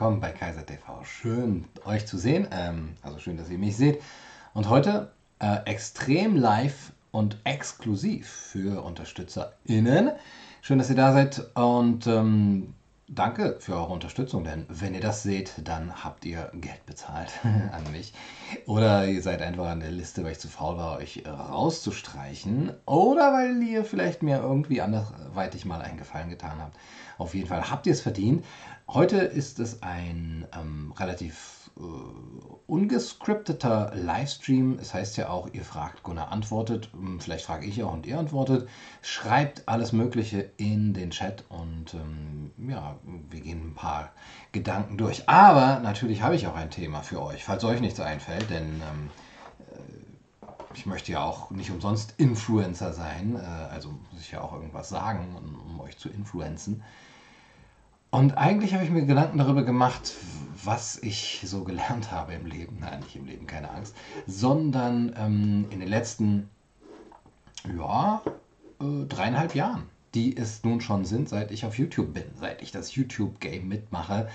Willkommen bei Kaiser TV. Schön euch zu sehen, ähm, also schön, dass ihr mich seht. Und heute äh, extrem live und exklusiv für UnterstützerInnen. Schön, dass ihr da seid und ähm, danke für eure Unterstützung, denn wenn ihr das seht, dann habt ihr Geld bezahlt an mich. Oder ihr seid einfach an der Liste, weil ich zu faul war, euch rauszustreichen. Oder weil ihr vielleicht mir irgendwie anderweitig mal einen Gefallen getan habt. Auf jeden Fall habt ihr es verdient. Heute ist es ein ähm, relativ äh, ungescripteter Livestream. Es heißt ja auch, ihr fragt, Gunnar antwortet. Hm, vielleicht frage ich auch und ihr antwortet. Schreibt alles Mögliche in den Chat und ähm, ja, wir gehen ein paar Gedanken durch. Aber natürlich habe ich auch ein Thema für euch, falls euch nichts einfällt, denn ähm, äh, ich möchte ja auch nicht umsonst Influencer sein, äh, also muss ich ja auch irgendwas sagen, um, um euch zu influenzen. Und eigentlich habe ich mir Gedanken darüber gemacht, was ich so gelernt habe im Leben. Nein, nicht im Leben, keine Angst. Sondern ähm, in den letzten, ja, äh, dreieinhalb Jahren, die es nun schon sind, seit ich auf YouTube bin, seit ich das YouTube-Game mitmache.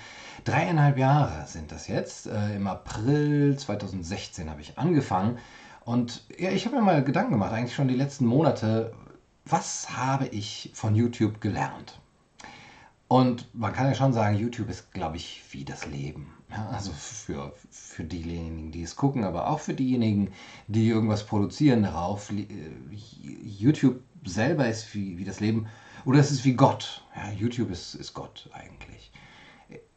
Dreieinhalb Jahre sind das jetzt. Äh, Im April 2016 habe ich angefangen. Und ja, ich habe mir mal Gedanken gemacht, eigentlich schon die letzten Monate, was habe ich von YouTube gelernt? Und man kann ja schon sagen, YouTube ist, glaube ich, wie das Leben. Ja, also für, für diejenigen, die es gucken, aber auch für diejenigen, die irgendwas produzieren darauf. Äh, YouTube selber ist wie, wie das Leben oder es ist wie Gott. Ja, YouTube ist, ist Gott eigentlich.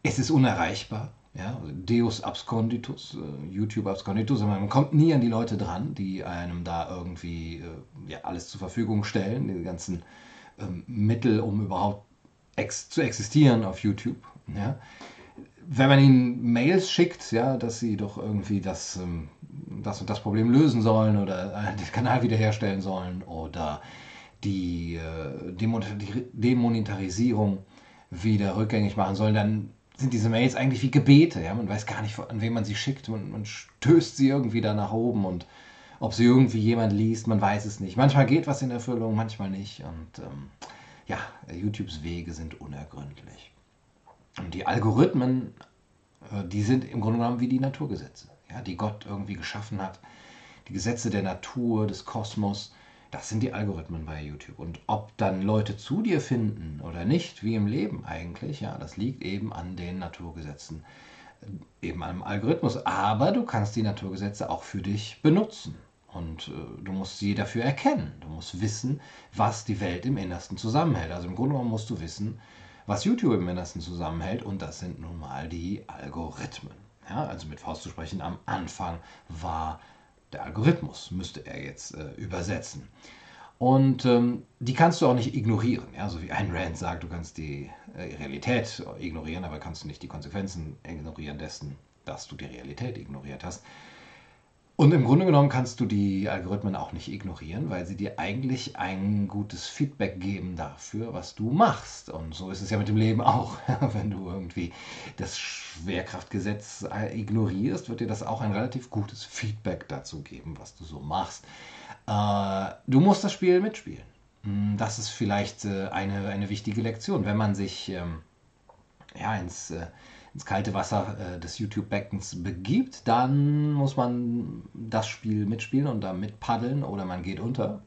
Es ist unerreichbar. Ja, Deus absconditus, äh, YouTube absconditus, man kommt nie an die Leute dran, die einem da irgendwie äh, ja, alles zur Verfügung stellen, die ganzen ähm, Mittel, um überhaupt ex zu existieren auf YouTube. Ja? Wenn man ihnen Mails schickt, ja, dass sie doch irgendwie das, ähm, das und das Problem lösen sollen oder äh, den Kanal wiederherstellen sollen oder die äh, Demonetarisierung wieder rückgängig machen sollen, dann sind diese Mails eigentlich wie Gebete. Ja? Man weiß gar nicht, an wen man sie schickt. Man, man stößt sie irgendwie da nach oben und ob sie irgendwie jemand liest, man weiß es nicht. Manchmal geht was in Erfüllung, manchmal nicht. Und ähm, ja, YouTubes Wege sind unergründlich. Und die Algorithmen, äh, die sind im Grunde genommen wie die Naturgesetze, ja, die Gott irgendwie geschaffen hat. Die Gesetze der Natur, des Kosmos, das sind die Algorithmen bei YouTube. Und ob dann Leute zu dir finden oder nicht, wie im Leben eigentlich, ja, das liegt eben an den Naturgesetzen, äh, eben am Algorithmus. Aber du kannst die Naturgesetze auch für dich benutzen. Und äh, du musst sie dafür erkennen. Du musst wissen, was die Welt im Innersten zusammenhält. Also im Grunde genommen musst du wissen, was YouTube im Innersten zusammenhält. Und das sind nun mal die Algorithmen. Ja, also mit Faust zu sprechen, am Anfang war der Algorithmus, müsste er jetzt äh, übersetzen. Und ähm, die kannst du auch nicht ignorieren. Ja? So wie ein Rand sagt, du kannst die äh, Realität ignorieren, aber kannst du nicht die Konsequenzen ignorieren dessen, dass du die Realität ignoriert hast. Und im Grunde genommen kannst du die Algorithmen auch nicht ignorieren, weil sie dir eigentlich ein gutes Feedback geben dafür, was du machst. Und so ist es ja mit dem Leben auch. Wenn du irgendwie das Schwerkraftgesetz ignorierst, wird dir das auch ein relativ gutes Feedback dazu geben, was du so machst. Äh, du musst das Spiel mitspielen. Hm, das ist vielleicht äh, eine, eine wichtige Lektion, wenn man sich ähm, ja, ins äh, ins kalte Wasser äh, des YouTube-Beckens begibt, dann muss man das Spiel mitspielen und da mitpaddeln oder man geht unter.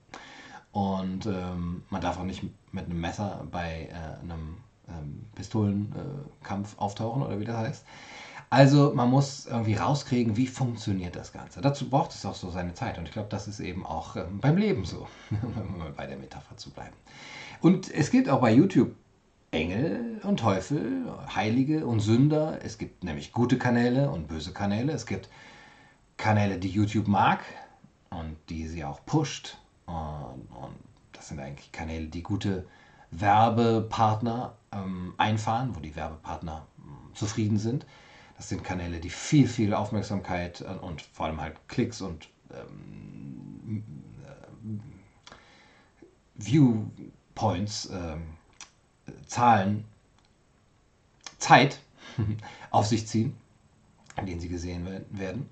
Und ähm, man darf auch nicht mit einem Messer bei äh, einem ähm, Pistolenkampf äh, auftauchen oder wie das heißt. Also man muss irgendwie rauskriegen, wie funktioniert das Ganze. Dazu braucht es auch so seine Zeit. Und ich glaube, das ist eben auch ähm, beim Leben so, um bei der Metapher zu bleiben. Und es gibt auch bei YouTube Engel und Teufel, Heilige und Sünder. Es gibt nämlich gute Kanäle und böse Kanäle. Es gibt Kanäle, die YouTube mag und die sie auch pusht. Und, und das sind eigentlich Kanäle, die gute Werbepartner ähm, einfahren, wo die Werbepartner äh, zufrieden sind. Das sind Kanäle, die viel, viel Aufmerksamkeit und vor allem halt Klicks und ähm, äh, Viewpoints ähm, Zahlen Zeit auf sich ziehen, in denen sie gesehen werden.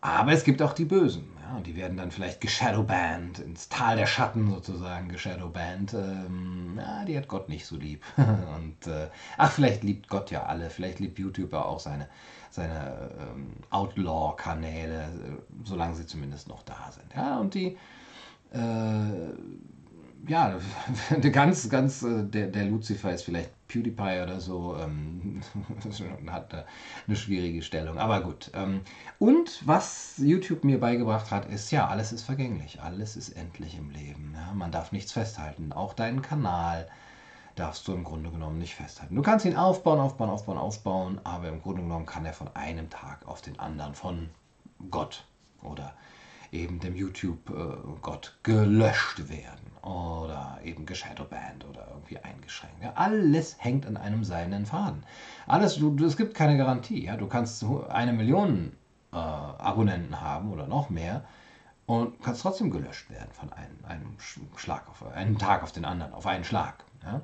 Aber es gibt auch die Bösen. Ja, und die werden dann vielleicht geshadowbanned, ins Tal der Schatten sozusagen geshadowbanned. Ähm, ja, die hat Gott nicht so lieb. und äh, ach, vielleicht liebt Gott ja alle. Vielleicht liebt YouTube auch seine, seine ähm, Outlaw-Kanäle, äh, solange sie zumindest noch da sind. Ja, und die äh, ja, ganz, ganz, äh, der, der Lucifer ist vielleicht PewDiePie oder so, ähm, hat eine schwierige Stellung, aber gut. Ähm, und was YouTube mir beigebracht hat, ist, ja, alles ist vergänglich, alles ist endlich im Leben. Ja? Man darf nichts festhalten, auch deinen Kanal darfst du im Grunde genommen nicht festhalten. Du kannst ihn aufbauen, aufbauen, aufbauen, aufbauen, aber im Grunde genommen kann er von einem Tag auf den anderen von Gott oder eben dem YouTube-Gott äh, gelöscht werden oder eben geshadowbanned oder irgendwie eingeschränkt. Ja, alles hängt an einem seidenen Faden. Alles, du, es gibt keine Garantie. Ja? Du kannst eine Million äh, Abonnenten haben oder noch mehr und kannst trotzdem gelöscht werden von einem, einem Schlag auf einen Tag auf den anderen, auf einen Schlag. Ja?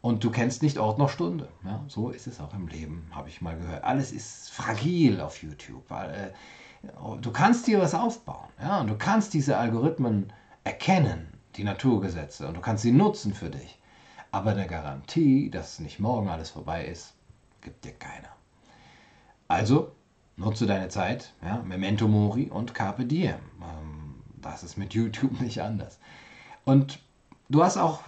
Und du kennst nicht Ort noch Stunde. Ja? So ist es auch im Leben, habe ich mal gehört. Alles ist fragil auf YouTube, weil äh, du kannst dir was aufbauen. Ja? Und du kannst diese Algorithmen erkennen, die Naturgesetze, und du kannst sie nutzen für dich. Aber eine Garantie, dass nicht morgen alles vorbei ist, gibt dir keiner. Also nutze deine Zeit, ja? Memento Mori und Carpe Diem. Ähm, das ist mit YouTube nicht anders. Und du hast auch,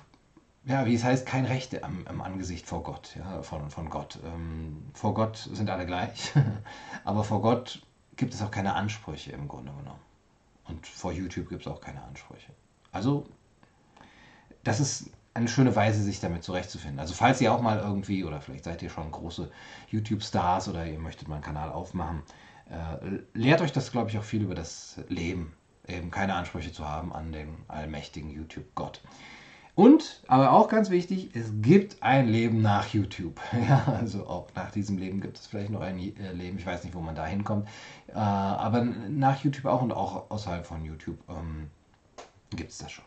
ja, wie es heißt, kein Recht am, am Angesicht vor Gott, ja, von, von Gott. Ähm, vor Gott sind alle gleich, aber vor Gott gibt es auch keine Ansprüche im Grunde genommen. Und vor YouTube gibt es auch keine Ansprüche. Also, das ist eine schöne Weise, sich damit zurechtzufinden. Also, falls ihr auch mal irgendwie, oder vielleicht seid ihr schon große YouTube-Stars oder ihr möchtet mal einen Kanal aufmachen, äh, lehrt euch das, glaube ich, auch viel über das Leben. Eben keine Ansprüche zu haben an den allmächtigen YouTube-Gott. Und, aber auch ganz wichtig, es gibt ein Leben nach YouTube. Ja, also auch nach diesem Leben gibt es vielleicht noch ein äh, Leben. Ich weiß nicht, wo man da hinkommt. Äh, aber nach YouTube auch und auch außerhalb von YouTube ähm, gibt es das schon.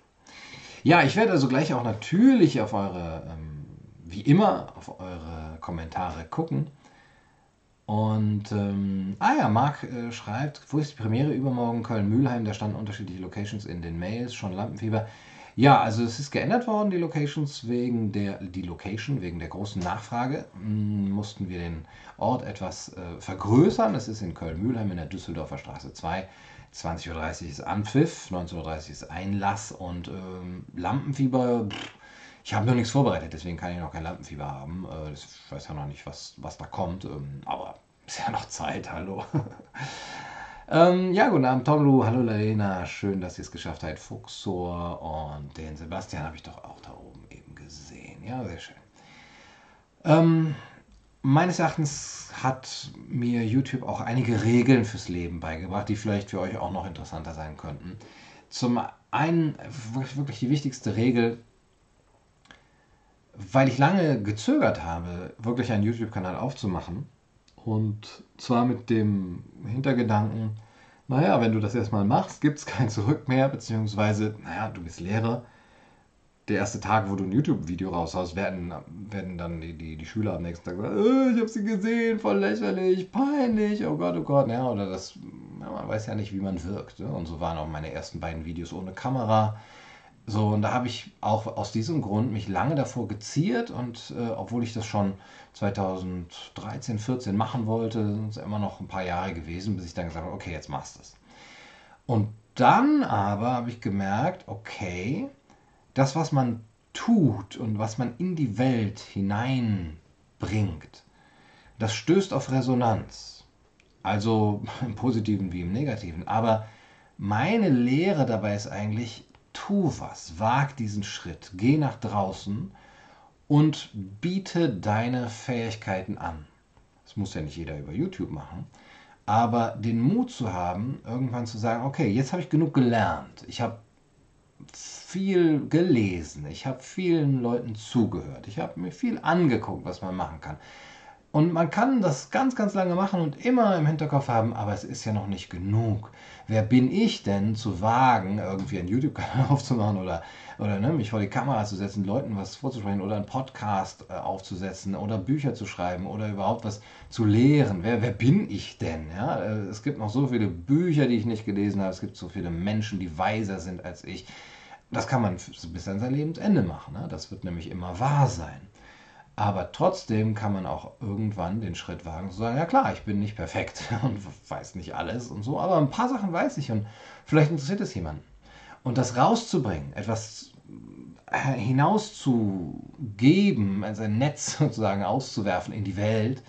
Ja, ich werde also gleich auch natürlich auf eure, ähm, wie immer, auf eure Kommentare gucken. Und, ähm, ah ja, Marc äh, schreibt, wo ist die Premiere übermorgen? Köln-Mülheim, da standen unterschiedliche Locations in den Mails, schon Lampenfieber. Ja, also es ist geändert worden, die Locations wegen der, die Location, wegen der großen Nachfrage, hm, mussten wir den Ort etwas äh, vergrößern. Es ist in Köln-Mühlheim in der Düsseldorfer Straße 2. 20.30 Uhr ist Anpfiff, 19.30 Uhr ist Einlass und ähm, Lampenfieber. Pff, ich habe noch nichts vorbereitet, deswegen kann ich noch kein Lampenfieber haben. Äh, ich weiß ja noch nicht, was, was da kommt, ähm, aber ist ja noch Zeit, hallo. Ähm, ja, guten Abend, Tomlu. Hallo, Lena. Schön, dass ihr es geschafft habt. Fuchsor und den Sebastian habe ich doch auch da oben eben gesehen. Ja, sehr schön. Ähm, meines Erachtens hat mir YouTube auch einige Regeln fürs Leben beigebracht, die vielleicht für euch auch noch interessanter sein könnten. Zum einen wirklich die wichtigste Regel, weil ich lange gezögert habe, wirklich einen YouTube-Kanal aufzumachen, und zwar mit dem Hintergedanken, naja, wenn du das erstmal machst, gibt es kein Zurück mehr, beziehungsweise, naja, du bist Lehrer. Der erste Tag, wo du ein YouTube-Video raushaust, werden, werden dann die, die, die Schüler am nächsten Tag sagen, oh, ich habe sie gesehen, voll lächerlich, peinlich, oh Gott, oh Gott. Ja, oder das, ja, man weiß ja nicht, wie man wirkt. Ne? Und so waren auch meine ersten beiden Videos ohne Kamera. So, und da habe ich auch aus diesem Grund mich lange davor geziert und äh, obwohl ich das schon 2013, 14 machen wollte, sind es immer noch ein paar Jahre gewesen, bis ich dann gesagt habe, okay, jetzt machst du es. Und dann aber habe ich gemerkt, okay, das, was man tut und was man in die Welt hineinbringt, das stößt auf Resonanz. Also im positiven wie im negativen. Aber meine Lehre dabei ist eigentlich, tu was, wag diesen Schritt, geh nach draußen und biete deine Fähigkeiten an. Das muss ja nicht jeder über YouTube machen, aber den Mut zu haben, irgendwann zu sagen, okay, jetzt habe ich genug gelernt, ich habe viel gelesen, ich habe vielen Leuten zugehört, ich habe mir viel angeguckt, was man machen kann. Und man kann das ganz, ganz lange machen und immer im Hinterkopf haben, aber es ist ja noch nicht genug. Wer bin ich denn zu wagen, irgendwie einen YouTube-Kanal aufzumachen oder, oder ne, mich vor die Kamera zu setzen, Leuten was vorzusprechen oder einen Podcast äh, aufzusetzen oder Bücher zu schreiben oder überhaupt was zu lehren? Wer, wer bin ich denn? Ja? Äh, es gibt noch so viele Bücher, die ich nicht gelesen habe. Es gibt so viele Menschen, die weiser sind als ich. Das kann man bis an sein Lebensende machen. Ne? Das wird nämlich immer wahr sein. Aber trotzdem kann man auch irgendwann den Schritt wagen zu sagen, ja klar, ich bin nicht perfekt und weiß nicht alles und so, aber ein paar Sachen weiß ich und vielleicht interessiert es jemanden. Und das rauszubringen, etwas äh, hinauszugeben, also ein Netz sozusagen auszuwerfen in die Welt,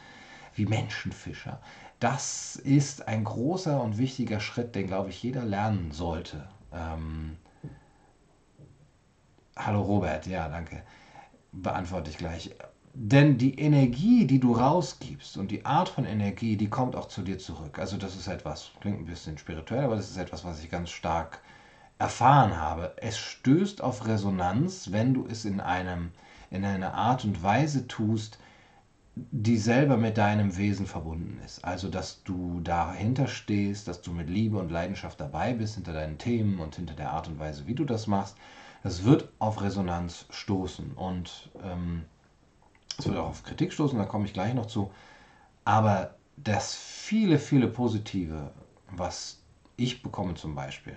wie Menschenfischer, das ist ein großer und wichtiger Schritt, den, glaube ich, jeder lernen sollte. Ähm, hallo Robert, ja, danke. Beantworte ich gleich. Denn die Energie, die du rausgibst und die Art von Energie, die kommt auch zu dir zurück. Also das ist etwas, klingt ein bisschen spirituell, aber das ist etwas, was ich ganz stark erfahren habe. Es stößt auf Resonanz, wenn du es in, einem, in einer Art und Weise tust, die selber mit deinem Wesen verbunden ist. Also, dass du dahinter stehst, dass du mit Liebe und Leidenschaft dabei bist, hinter deinen Themen und hinter der Art und Weise, wie du das machst. Das wird auf Resonanz stoßen. Und ähm, es wird auch auf Kritik stoßen, da komme ich gleich noch zu. Aber das viele, viele Positive, was ich bekomme zum Beispiel,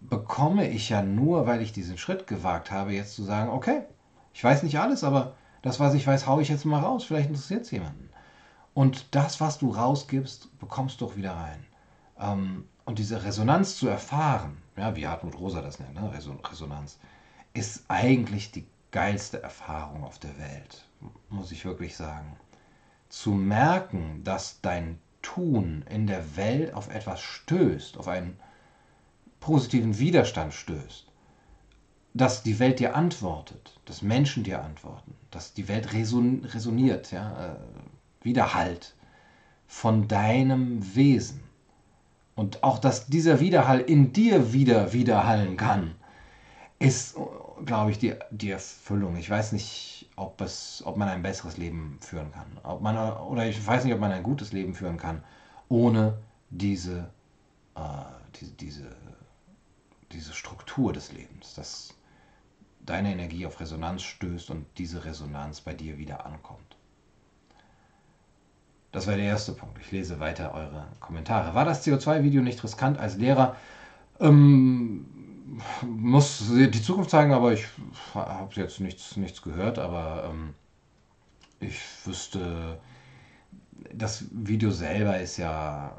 bekomme ich ja nur, weil ich diesen Schritt gewagt habe, jetzt zu sagen, okay, ich weiß nicht alles, aber das, was ich weiß, haue ich jetzt mal raus. Vielleicht interessiert es jemanden. Und das, was du rausgibst, bekommst du auch wieder rein. Ähm, und diese Resonanz zu erfahren, ja, wie Hartmut Rosa das nennt, ne? Resonanz, ist eigentlich die geilste Erfahrung auf der Welt, muss ich wirklich sagen. Zu merken, dass dein Tun in der Welt auf etwas stößt, auf einen positiven Widerstand stößt, dass die Welt dir antwortet, dass Menschen dir antworten, dass die Welt reson resoniert, ja, äh, Widerhallt von deinem Wesen. Und auch, dass dieser Widerhall in dir wieder widerhallen kann, ist glaube ich, die, die Erfüllung. Ich weiß nicht, ob, es, ob man ein besseres Leben führen kann. Ob man, oder ich weiß nicht, ob man ein gutes Leben führen kann, ohne diese, äh, diese, diese, diese Struktur des Lebens, dass deine Energie auf Resonanz stößt und diese Resonanz bei dir wieder ankommt. Das war der erste Punkt. Ich lese weiter eure Kommentare. War das CO2-Video nicht riskant als Lehrer? Ähm, muss die Zukunft zeigen, aber ich habe jetzt nichts, nichts gehört, aber ähm, ich wüsste, das Video selber ist ja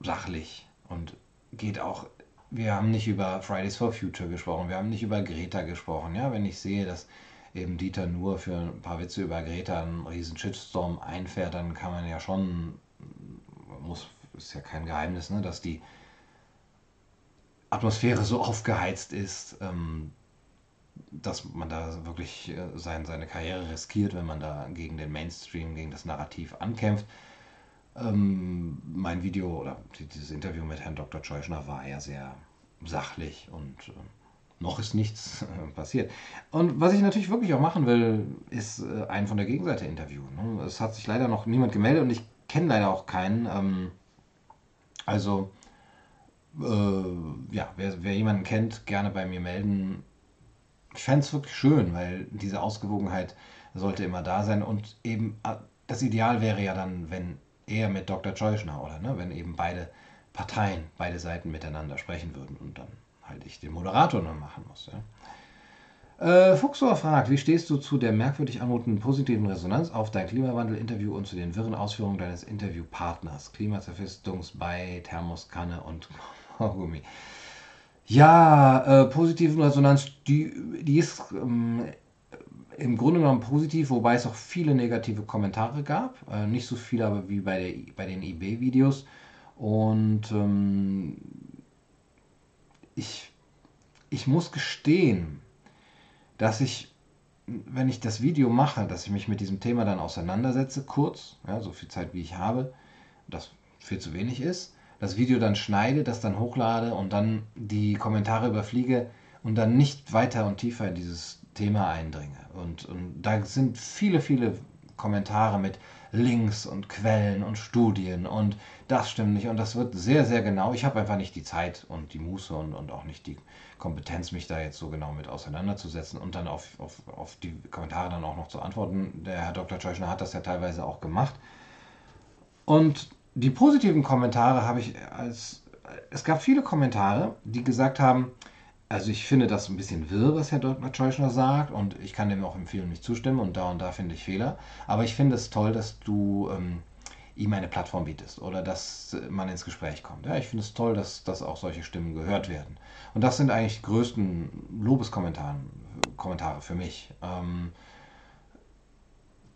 sachlich und geht auch, wir haben nicht über Fridays for Future gesprochen, wir haben nicht über Greta gesprochen. Ja, wenn ich sehe, dass eben Dieter nur für ein paar Witze über Greta einen riesen Shitstorm einfährt, dann kann man ja schon, muss, ist ja kein Geheimnis, ne, dass die Atmosphäre so aufgeheizt ist, ähm, dass man da wirklich äh, sein, seine Karriere riskiert, wenn man da gegen den Mainstream, gegen das Narrativ ankämpft. Ähm, mein Video oder dieses Interview mit Herrn Dr. Scheuschner war ja sehr sachlich und äh, noch ist nichts äh, passiert. Und was ich natürlich wirklich auch machen will, ist äh, einen von der Gegenseite interviewen. Ne? Es hat sich leider noch niemand gemeldet und ich kenne leider auch keinen. Ähm, also ja, wer, wer jemanden kennt, gerne bei mir melden. Ich fände es wirklich schön, weil diese Ausgewogenheit sollte immer da sein und eben äh, das Ideal wäre ja dann, wenn er mit Dr. Scheuschner oder ne, wenn eben beide Parteien, beide Seiten miteinander sprechen würden und dann halt ich den Moderator nur machen muss. Ja. Äh, Fuchsor fragt, wie stehst du zu der merkwürdig anmutenden positiven Resonanz auf dein Klimawandel-Interview und zu den wirren Ausführungen deines Interviewpartners? Klimazerfestungs-Bei, Thermoskanne und Kaugummi. Ja, äh, positiven Resonanz, die, die ist ähm, im Grunde genommen positiv, wobei es auch viele negative Kommentare gab. Äh, nicht so viele, aber wie bei, der, bei den eBay-Videos. Und ähm, ich, ich muss gestehen, dass ich, wenn ich das Video mache, dass ich mich mit diesem Thema dann auseinandersetze, kurz, ja, so viel Zeit wie ich habe, das viel zu wenig ist, das Video dann schneide, das dann hochlade und dann die Kommentare überfliege und dann nicht weiter und tiefer in dieses Thema eindringe. Und, und da sind viele, viele Kommentare mit Links und Quellen und Studien und das stimmt nicht und das wird sehr, sehr genau. Ich habe einfach nicht die Zeit und die Muße und, und auch nicht die Kompetenz, mich da jetzt so genau mit auseinanderzusetzen und dann auf, auf, auf die Kommentare dann auch noch zu antworten. Der Herr Dr. Tscheuschner hat das ja teilweise auch gemacht. Und die positiven Kommentare habe ich als. Es gab viele Kommentare, die gesagt haben, also ich finde das ein bisschen wirr, was Herr Dr. Tscheuschner sagt und ich kann dem auch empfehlen, nicht zustimmen und da und da finde ich Fehler. Aber ich finde es toll, dass du ähm, ihm eine Plattform bietest oder dass man ins Gespräch kommt. Ja, ich finde es toll, dass, dass auch solche Stimmen gehört werden. Und das sind eigentlich die größten Lobeskommentare Kommentare für mich. Ähm,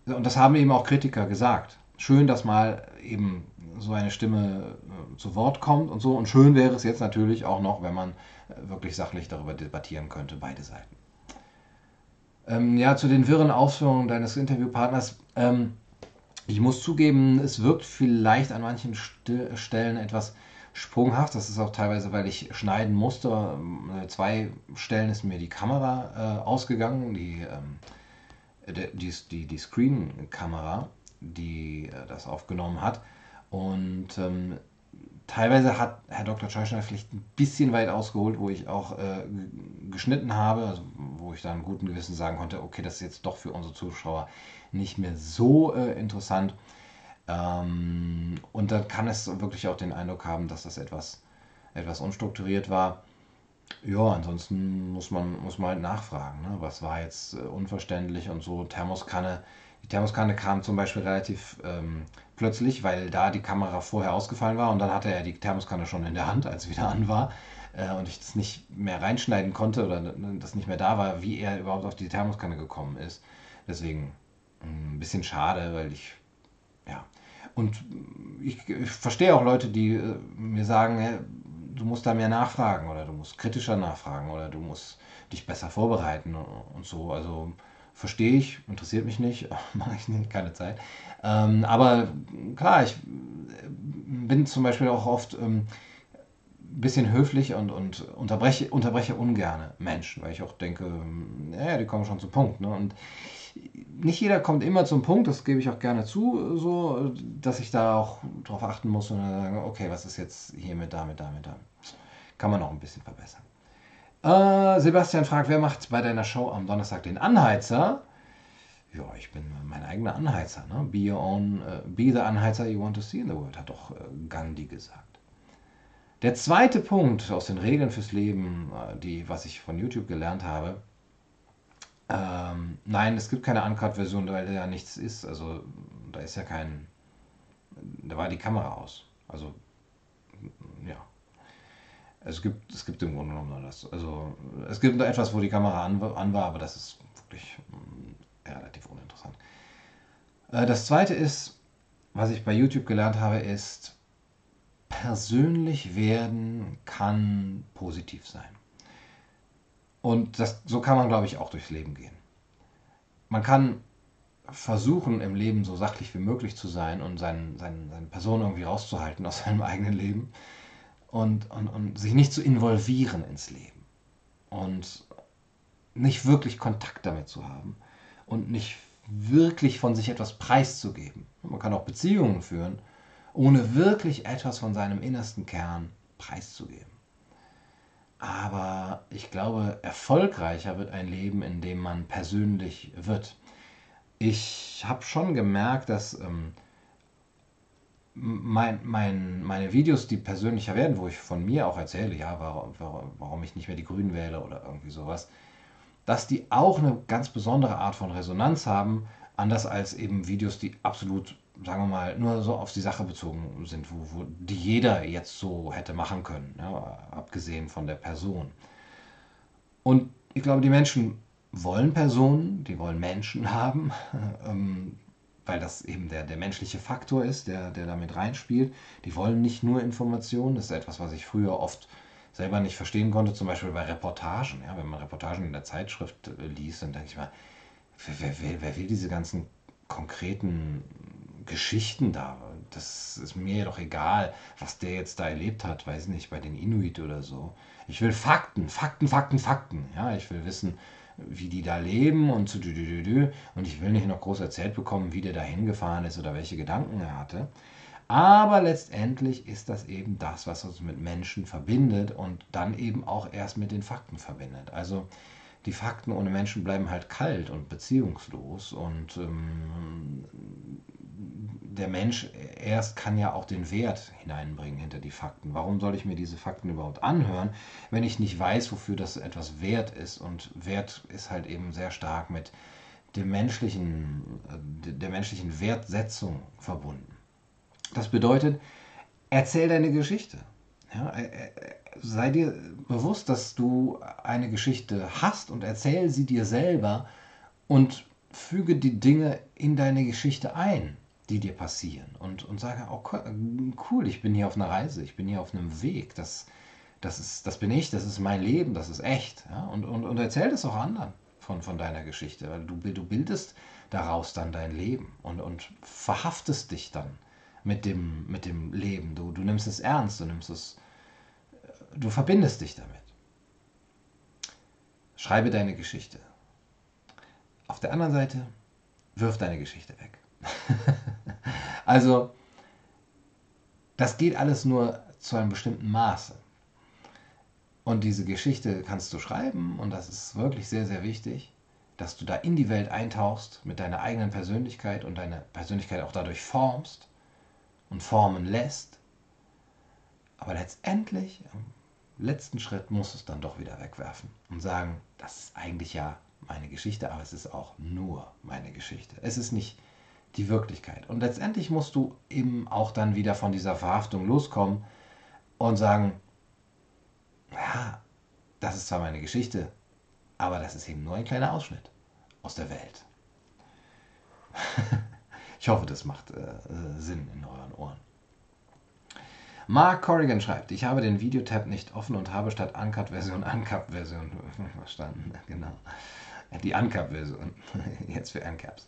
und das haben eben auch Kritiker gesagt. Schön, dass mal eben so eine Stimme äh, zu Wort kommt und so. Und schön wäre es jetzt natürlich auch noch, wenn man wirklich sachlich darüber debattieren könnte, beide Seiten. Ähm, ja, zu den wirren Ausführungen deines Interviewpartners. Ähm, ich muss zugeben, es wirkt vielleicht an manchen St Stellen etwas sprunghaft. Das ist auch teilweise, weil ich schneiden musste. Äh, zwei Stellen ist mir die Kamera äh, ausgegangen, die, ähm, die, die, die Screen-Kamera, die äh, das aufgenommen hat. Und ähm, teilweise hat Herr Dr. Scheuschner vielleicht ein bisschen weit ausgeholt, wo ich auch äh, geschnitten habe, also wo ich dann guten Gewissen sagen konnte, okay, das ist jetzt doch für unsere Zuschauer nicht mehr so äh, interessant. Ähm, und da kann es wirklich auch den Eindruck haben, dass das etwas, etwas unstrukturiert war. Ja, ansonsten muss man, muss man halt nachfragen, ne? was war jetzt äh, unverständlich und so. Thermoskanne, die Thermoskanne kam zum Beispiel relativ ähm, plötzlich, weil da die Kamera vorher ausgefallen war und dann hatte er die Thermoskanne schon in der Hand, als sie wieder an war äh, und ich das nicht mehr reinschneiden konnte oder das nicht mehr da war, wie er überhaupt auf die Thermoskanne gekommen ist. Deswegen hm, ein bisschen schade, weil ich, ja. Und ich, ich verstehe auch Leute, die äh, mir sagen, hey, du musst da mehr nachfragen oder du musst kritischer nachfragen oder du musst dich besser vorbereiten und so. Also verstehe ich, interessiert mich nicht, mache ich nicht, keine Zeit. Ähm, aber klar, ich bin zum Beispiel auch oft ähm, ein bisschen höflich und, und unterbreche, unterbreche ungerne Menschen, weil ich auch denke, ja, die kommen schon zum Punkt. Ne? Und nicht jeder kommt immer zum Punkt, das gebe ich auch gerne zu, so, dass ich da auch drauf achten muss und dann sagen, okay, was ist jetzt hiermit, damit, damit, damit. Kann man auch ein bisschen verbessern. Äh, Sebastian fragt, wer macht bei deiner Show am Donnerstag den Anheizer? Ja, ich bin mein eigener Anheizer. Ne? Be your own, uh, be the Anheizer you want to see in the world, hat doch uh, Gandhi gesagt. Der zweite Punkt aus den Regeln fürs Leben, uh, die, was ich von YouTube gelernt habe, ähm, nein, es gibt keine Uncut-Version, weil da ja nichts ist. Also da ist ja kein, da war die Kamera aus. Also es gibt, es gibt im Grunde genommen nur das. Also es gibt etwas, wo die Kamera an, an war, aber das ist wirklich ja, mm, relativ uninteressant. Äh, das zweite ist, was ich bei YouTube gelernt habe, ist, persönlich werden kann positiv sein. Und das, so kann man, glaube ich, auch durchs Leben gehen. Man kann versuchen, im Leben so sachlich wie möglich zu sein und seinen, seinen, seine Person irgendwie rauszuhalten aus seinem eigenen Leben und, und, und sich nicht zu involvieren ins Leben und nicht wirklich Kontakt damit zu haben und nicht wirklich von sich etwas preiszugeben. Man kann auch Beziehungen führen, ohne wirklich etwas von seinem innersten Kern preiszugeben. Aber ich glaube, erfolgreicher wird ein Leben, in dem man persönlich wird. Ich habe schon gemerkt, dass ähm, mein, mein, meine Videos, die persönlicher werden, wo ich von mir auch erzähle, ja, warum, warum ich nicht mehr die Grünen wähle oder irgendwie sowas, dass die auch eine ganz besondere Art von Resonanz haben, anders als eben Videos, die absolut, sagen wir mal, nur so auf die Sache bezogen sind, wo, wo die jeder jetzt so hätte machen können, ja, abgesehen von der Person. Und ich glaube, die Menschen wollen Personen, die wollen Menschen haben. Ähm, weil das eben der, der menschliche Faktor ist, der, der damit reinspielt. Die wollen nicht nur Informationen. Das ist etwas, was ich früher oft selber nicht verstehen konnte, zum Beispiel bei Reportagen. Ja, wenn man Reportagen in der Zeitschrift äh, liest, dann denke ich mal, wer, wer, wer will diese ganzen konkreten Geschichten da? Das ist mir doch egal, was der jetzt da erlebt hat, weiß nicht, bei den Inuit oder so. Ich will Fakten, Fakten, Fakten, Fakten. Ja, ich will wissen, wie die da leben und zu und ich will nicht noch groß erzählt bekommen, wie der da hingefahren ist oder welche Gedanken er hatte. Aber letztendlich ist das eben das, was uns mit Menschen verbindet und dann eben auch erst mit den Fakten verbindet. Also die Fakten ohne Menschen bleiben halt kalt und beziehungslos und ähm, der Mensch erst kann ja auch den Wert hineinbringen hinter die Fakten. Warum soll ich mir diese Fakten überhaupt anhören, wenn ich nicht weiß, wofür das etwas wert ist? Und Wert ist halt eben sehr stark mit dem menschlichen, äh, der menschlichen Wertsetzung verbunden. Das bedeutet, erzähl deine Geschichte. Ja, äh, äh, sei dir bewusst, dass du eine Geschichte hast und erzähl sie dir selber und füge die Dinge in deine Geschichte ein, die dir passieren. Und, und sage, oh, cool, ich bin hier auf einer Reise, ich bin hier auf einem Weg. Das, das, ist, das bin ich, das ist mein Leben, das ist echt. Ja? Und, und, und erzähl das auch anderen von, von deiner Geschichte, weil du, du bildest daraus dann dein Leben und, und verhaftest dich dann mit dem, mit dem Leben. Du, du nimmst es ernst, du nimmst es, du verbindest dich damit. Schreibe deine Geschichte. Auf der anderen Seite, wirf deine Geschichte weg. also, das geht alles nur zu einem bestimmten Maße. Und diese Geschichte kannst du schreiben und das ist wirklich sehr, sehr wichtig, dass du da in die Welt eintauchst mit deiner eigenen Persönlichkeit und deine Persönlichkeit auch dadurch formst und formen lässt. Aber letztendlich, im letzten Schritt, musst du es dann doch wieder wegwerfen und sagen, das ist eigentlich ja meine Geschichte, aber es ist auch nur meine Geschichte. Es ist nicht die Wirklichkeit. Und letztendlich musst du eben auch dann wieder von dieser Verhaftung loskommen und sagen, ja, das ist zwar meine Geschichte, aber das ist eben nur ein kleiner Ausschnitt aus der Welt. Ich hoffe, das macht äh, Sinn in euren Ohren. Mark Corrigan schreibt, ich habe den Videotab nicht offen und habe statt Uncut-Version Uncut-Version verstanden. Genau. Die Uncut-Version. Jetzt für Uncaps.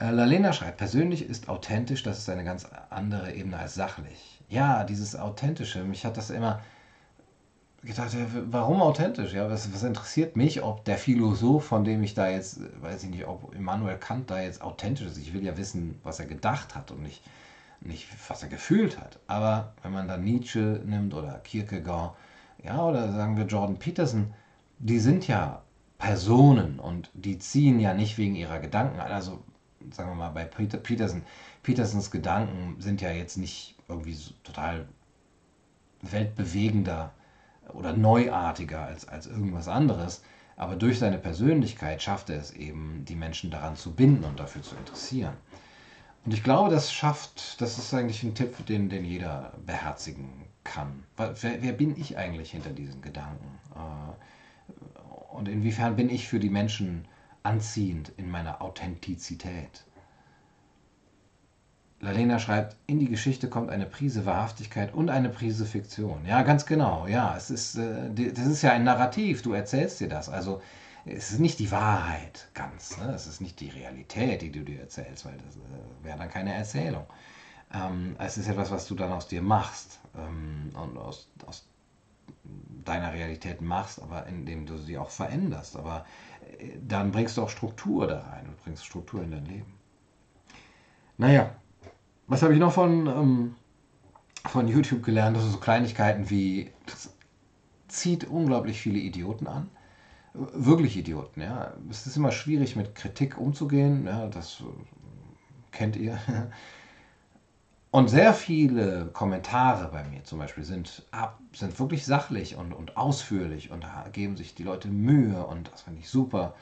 Äh, Lalena schreibt, persönlich ist authentisch, das ist eine ganz andere Ebene als sachlich. Ja, dieses Authentische, mich hat das immer gedacht, warum authentisch? Ja, was, was, interessiert mich, ob der Philosoph, von dem ich da jetzt, weiß ich nicht, ob Immanuel Kant da jetzt authentisch ist. Ich will ja wissen, was er gedacht hat und nicht, nicht was er gefühlt hat. Aber wenn man dann Nietzsche nimmt oder Kierkegaard, ja, oder sagen wir Jordan Peterson, die sind ja Personen und die ziehen ja nicht wegen ihrer Gedanken an. Also sagen wir mal bei Peter, Peterson, Petersons Gedanken sind ja jetzt nicht irgendwie so total weltbewegender oder neuartiger als, als irgendwas anderes. Aber durch seine Persönlichkeit schafft er es eben, die Menschen daran zu binden und dafür zu interessieren. Und ich glaube, das schafft, das ist eigentlich ein Tipp, den, den jeder beherzigen kann. Wer, wer bin ich eigentlich hinter diesen Gedanken? Äh, und inwiefern bin ich für die Menschen anziehend in meiner Authentizität? Lalena schreibt, in die Geschichte kommt eine Prise Wahrhaftigkeit und eine Prise Fiktion. Ja, ganz genau. Ja, es ist, äh, das ist ja ein Narrativ. Du erzählst dir das. Also es ist nicht die Wahrheit ganz. Ne? Es ist nicht die Realität, die du dir erzählst, weil das äh, wäre dann keine Erzählung. Ähm, es ist etwas, was du dann aus dir machst ähm, und aus, aus deiner Realität machst, aber indem du sie auch veränderst. Aber dann bringst du auch Struktur da rein und bringst Struktur in dein Leben. Naja, was habe ich noch von, ähm, von YouTube gelernt? Das sind so Kleinigkeiten wie, das zieht unglaublich viele Idioten an. Wirklich Idioten, ja. Es ist immer schwierig, mit Kritik umzugehen, ja, das kennt ihr. Und sehr viele Kommentare bei mir zum Beispiel sind, sind wirklich sachlich und, und ausführlich und da geben sich die Leute Mühe und das finde ich super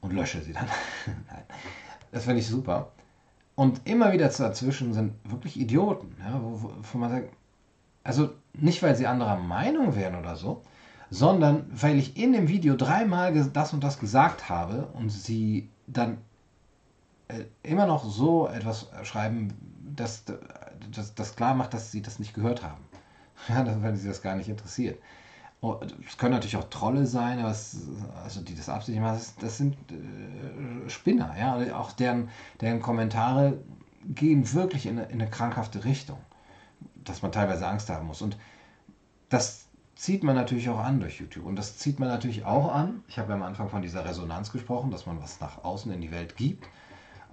und lösche sie dann. Nein, das finde ich super. Und immer wieder dazwischen sind wirklich Idioten, ja, wo, wo man sagt, also nicht, weil sie anderer Meinung wären oder so, sondern weil ich in dem Video dreimal das und das gesagt habe und sie dann äh, immer noch so etwas schreiben, dass das klar macht, dass sie das nicht gehört haben. Ja, weil sie das gar nicht interessiert. Oh, es können natürlich auch Trolle sein, es, also die das absichtlich machen, das, das sind äh, Spinner, ja. Auch deren, deren Kommentare gehen wirklich in eine, in eine krankhafte Richtung, dass man teilweise Angst haben muss. Und das zieht man natürlich auch an durch YouTube. Und das zieht man natürlich auch an. Ich habe ja am Anfang von dieser Resonanz gesprochen, dass man was nach außen in die Welt gibt.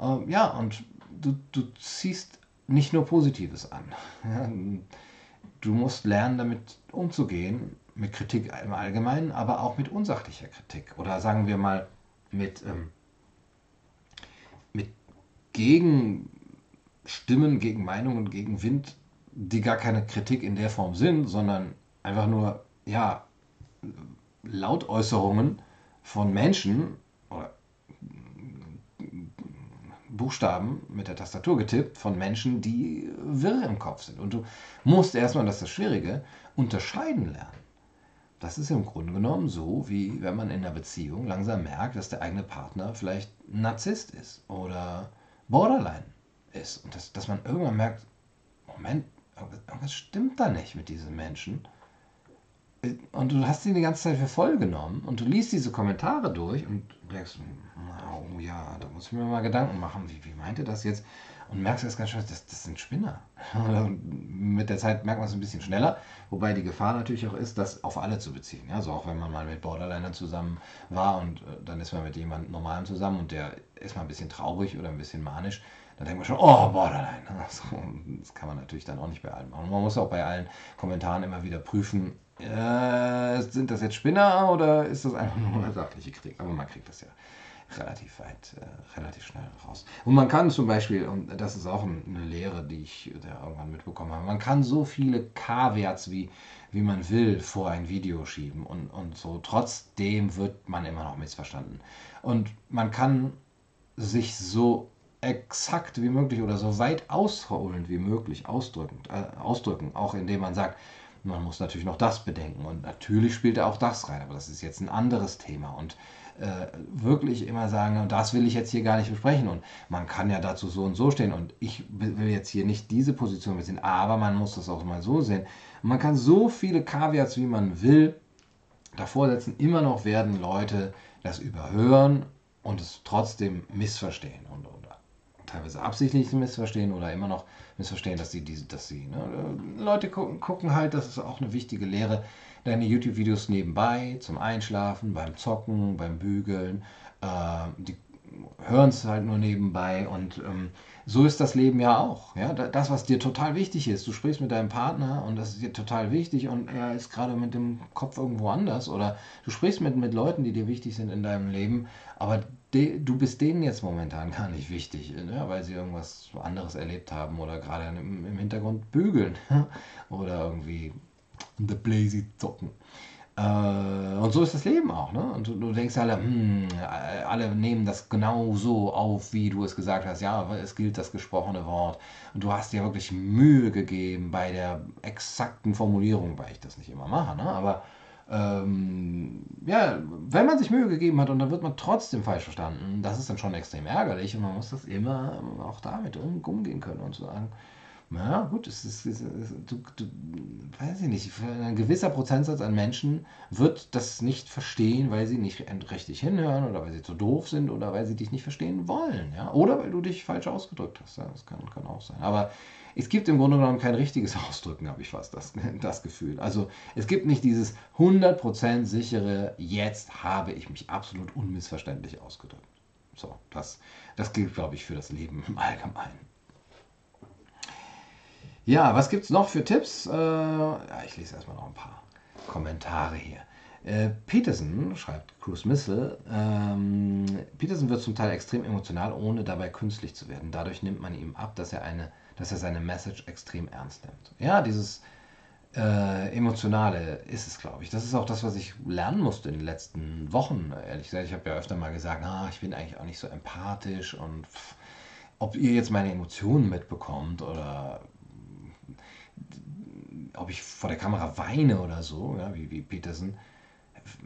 Ähm, ja, und du, du ziehst nicht nur Positives an. Du musst lernen, damit umzugehen, mit Kritik im Allgemeinen, aber auch mit unsachlicher Kritik. Oder sagen wir mal mit, ähm, mit Gegenstimmen, gegen Meinungen, gegen Wind, die gar keine Kritik in der Form sind, sondern einfach nur, ja, Lautäußerungen von Menschen oder Buchstaben mit der Tastatur getippt von Menschen, die wirr im Kopf sind. Und du musst erstmal, das ist das Schwierige, unterscheiden lernen. Das ist im Grunde genommen so, wie wenn man in einer Beziehung langsam merkt, dass der eigene Partner vielleicht Narzisst ist oder Borderline ist. Und das, dass man irgendwann merkt, Moment, irgendwas stimmt da nicht mit diesen Menschen. Und du hast ihn die ganze Zeit für voll genommen und du liest diese Kommentare durch und denkst, oh ja, da muss ich mir mal Gedanken machen, wie, wie meint ihr das jetzt? Und merkst erst ganz schön, das, das sind Spinner. mit der Zeit merkt man es ein bisschen schneller, wobei die Gefahr natürlich auch ist, das auf alle zu beziehen. Also auch wenn man mal mit Borderlinern zusammen war und äh, dann ist man mit jemandem Normalem zusammen und der ist mal ein bisschen traurig oder ein bisschen manisch, dann denkt man schon, oh, Borderline. Das kann man natürlich dann auch nicht bei allen machen. Man muss auch bei allen Kommentaren immer wieder prüfen, äh, sind das jetzt Spinner oder ist das einfach nur eine sachliche Kritik? Aber man kriegt das ja relativ weit, äh, relativ schnell raus. Und man kann zum Beispiel, und das ist auch eine Lehre, die ich da irgendwann mitbekommen habe, man kann so viele K-Werts wie, wie man will vor ein Video schieben und, und so. Trotzdem wird man immer noch missverstanden. Und man kann sich so exakt wie möglich oder so weit ausholend wie möglich ausdrücken, äh, ausdrücken, auch indem man sagt, man muss natürlich noch das bedenken und natürlich spielt er auch das rein, aber das ist jetzt ein anderes Thema und äh, wirklich immer sagen, das will ich jetzt hier gar nicht besprechen und man kann ja dazu so und so stehen und ich will jetzt hier nicht diese Position sehen, aber man muss das auch mal so sehen. man kann so viele Kaviats, wie man will, davor setzen, immer noch werden Leute das überhören und es trotzdem missverstehen und, oder teilweise absichtlich missverstehen oder immer noch missverstehen, dass sie diese, dass sie, ne? Leute gucken, gucken halt, das ist auch eine wichtige Lehre, deine YouTube-Videos nebenbei, zum Einschlafen, beim Zocken, beim Bügeln. Äh, die hören es halt nur nebenbei und ähm, so ist das Leben ja auch. Ja? Das, was dir total wichtig ist, du sprichst mit deinem Partner und das ist dir total wichtig und er ist gerade mit dem Kopf irgendwo anders oder du sprichst mit, mit Leuten, die dir wichtig sind in deinem Leben, aber du bist denen jetzt momentan gar nicht wichtig, ne? weil sie irgendwas anderes erlebt haben oder gerade im, im Hintergrund bügeln oder irgendwie The Blazy zocken. Äh, und so ist das Leben auch. Ne? Und du, du denkst alle, hm, alle nehmen das genau so auf, wie du es gesagt hast. Ja, es gilt das gesprochene Wort. Und du hast dir wirklich Mühe gegeben bei der exakten Formulierung, weil ich das nicht immer mache. Ne? Aber ähm, ja, wenn man sich Mühe gegeben hat und dann wird man trotzdem falsch verstanden, das ist dann schon extrem ärgerlich und man muss das immer auch damit umgehen können und sagen, ja, gut, es ist, es ist, du, du, weiß ich nicht, ein gewisser Prozentsatz an Menschen wird das nicht verstehen, weil sie nicht richtig hinhören oder weil sie zu doof sind oder weil sie dich nicht verstehen wollen, ja, oder weil du dich falsch ausgedrückt hast, ja, das kann, kann auch sein. Aber es gibt im Grunde genommen kein richtiges Ausdrücken, habe ich fast das, das Gefühl. Also es gibt nicht dieses 100% sichere, jetzt habe ich mich absolut unmissverständlich ausgedrückt. So, das, das gilt, glaube ich, für das Leben im Allgemeinen. Ja, was gibt es noch für Tipps? Äh, ja, ich lese erstmal noch ein paar Kommentare hier. Äh, Peterson schreibt Cruise Missile. Ähm, Peterson wird zum Teil extrem emotional, ohne dabei künstlich zu werden. Dadurch nimmt man ihm ab, dass er, eine, dass er seine Message extrem ernst nimmt. Ja, dieses äh, Emotionale ist es, glaube ich. Das ist auch das, was ich lernen musste in den letzten Wochen. Ehrlich gesagt, ich habe ja öfter mal gesagt, ah, ich bin eigentlich auch nicht so empathisch und pff, ob ihr jetzt meine Emotionen mitbekommt oder ob ich vor der Kamera weine oder so, ja, wie, wie Peterson,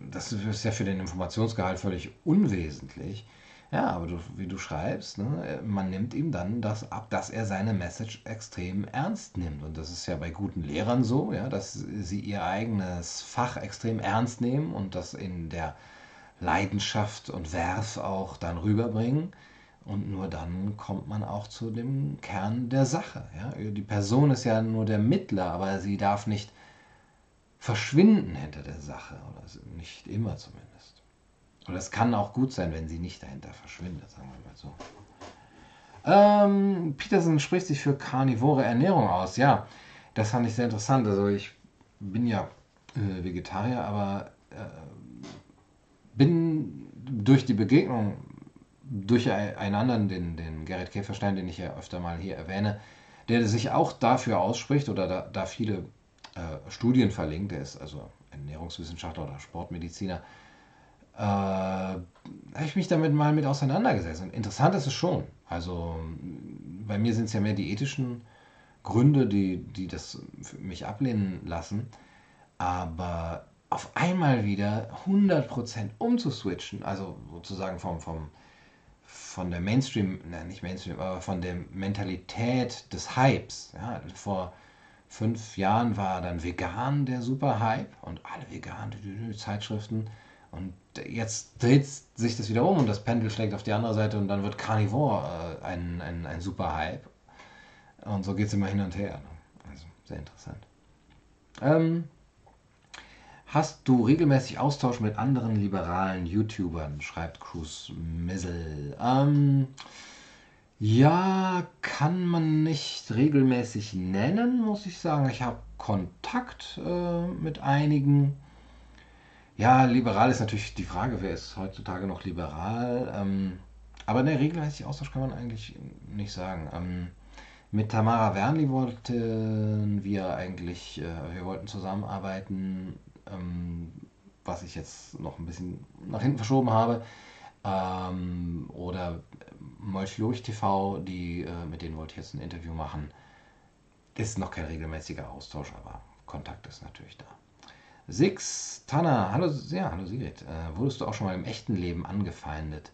das ist ja für den Informationsgehalt völlig unwesentlich. Ja, aber du, wie du schreibst, ne, man nimmt ihm dann das ab, dass er seine Message extrem ernst nimmt. Und das ist ja bei guten Lehrern so, ja, dass sie ihr eigenes Fach extrem ernst nehmen und das in der Leidenschaft und Werf auch dann rüberbringen. Und nur dann kommt man auch zu dem Kern der Sache. Ja? Die Person ist ja nur der Mittler, aber sie darf nicht verschwinden hinter der Sache. Oder nicht immer zumindest. Oder es kann auch gut sein, wenn sie nicht dahinter verschwindet, sagen wir mal so. Ähm, Peterson spricht sich für karnivore Ernährung aus. Ja, das fand ich sehr interessant. Also ich bin ja äh, Vegetarier, aber äh, bin durch die Begegnung durch einen anderen, den, den Gerrit Käferstein, den ich ja öfter mal hier erwähne, der sich auch dafür ausspricht oder da, da viele äh, Studien verlinkt, der ist also Ernährungswissenschaftler oder Sportmediziner, äh, habe ich mich damit mal mit auseinandergesetzt. Und interessant ist es schon. Also bei mir sind es ja mehr die ethischen Gründe, die, die das für mich ablehnen lassen. Aber auf einmal wieder 100% umzuswitchen, also sozusagen vom, vom, von der Mainstream, nein, nicht Mainstream, aber von der Mentalität des Hypes. Ja, vor fünf Jahren war dann vegan der super Hype und alle vegan Zeitschriften. Und jetzt dreht sich das wieder um und das Pendel schlägt auf die andere Seite und dann wird Carnivore äh, ein, ein, ein super Hype. Und so geht es immer hin und her. Ne? Also sehr interessant. Ähm, Hast du regelmäßig Austausch mit anderen liberalen YouTubern? Schreibt Cruz Mizzle. Ähm, ja, kann man nicht regelmäßig nennen, muss ich sagen. Ich habe Kontakt äh, mit einigen. Ja, liberal ist natürlich die Frage, wer ist heutzutage noch liberal? Ähm, aber ne, regelmäßig Austausch kann man eigentlich nicht sagen. Ähm, mit Tamara Wernli wollten wir eigentlich, äh, wir wollten zusammenarbeiten ähm, was ich jetzt noch ein bisschen nach hinten verschoben habe. Ähm, oder Molch Lurch TV, die, äh, mit denen wollte ich jetzt ein Interview machen. Ist noch kein regelmäßiger Austausch, aber Kontakt ist natürlich da. Six, Tanner, hallo, ja, hallo Sigrid. Äh, wurdest du auch schon mal im echten Leben angefeindet?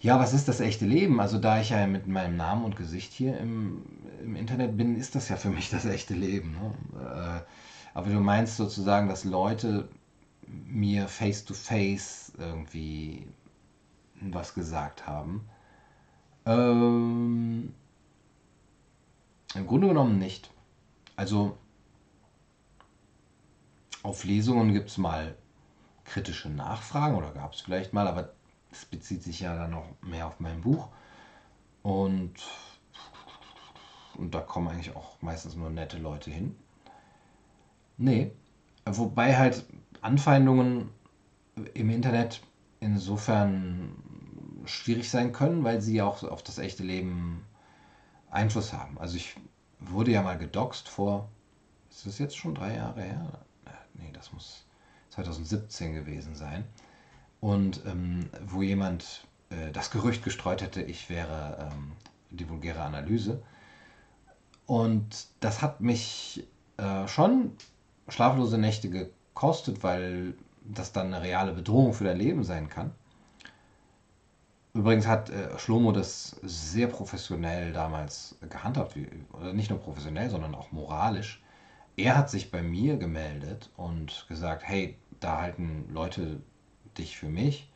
Ja, was ist das echte Leben? Also da ich ja mit meinem Namen und Gesicht hier im, im Internet bin, ist das ja für mich das echte Leben. Ne? Äh, aber du meinst sozusagen, dass Leute mir face to face irgendwie was gesagt haben. Ähm, Im Grunde genommen nicht. Also auf Lesungen gibt es mal kritische Nachfragen oder gab es vielleicht mal, aber es bezieht sich ja dann noch mehr auf mein Buch. Und, und da kommen eigentlich auch meistens nur nette Leute hin. Nee. Wobei halt Anfeindungen im Internet insofern schwierig sein können, weil sie auch auf das echte Leben Einfluss haben. Also ich wurde ja mal gedoxt vor, ist das jetzt schon drei Jahre her? Nee, das muss 2017 gewesen sein. Und ähm, wo jemand äh, das Gerücht gestreut hätte, ich wäre ähm, die vulgäre Analyse. Und das hat mich äh, schon schlaflose Nächte gekostet, weil das dann eine reale Bedrohung für dein Leben sein kann. Übrigens hat äh, Schlomo das sehr professionell damals gehandhabt, wie, oder nicht nur professionell, sondern auch moralisch. Er hat sich bei mir gemeldet und gesagt, hey, da halten Leute dich für mich.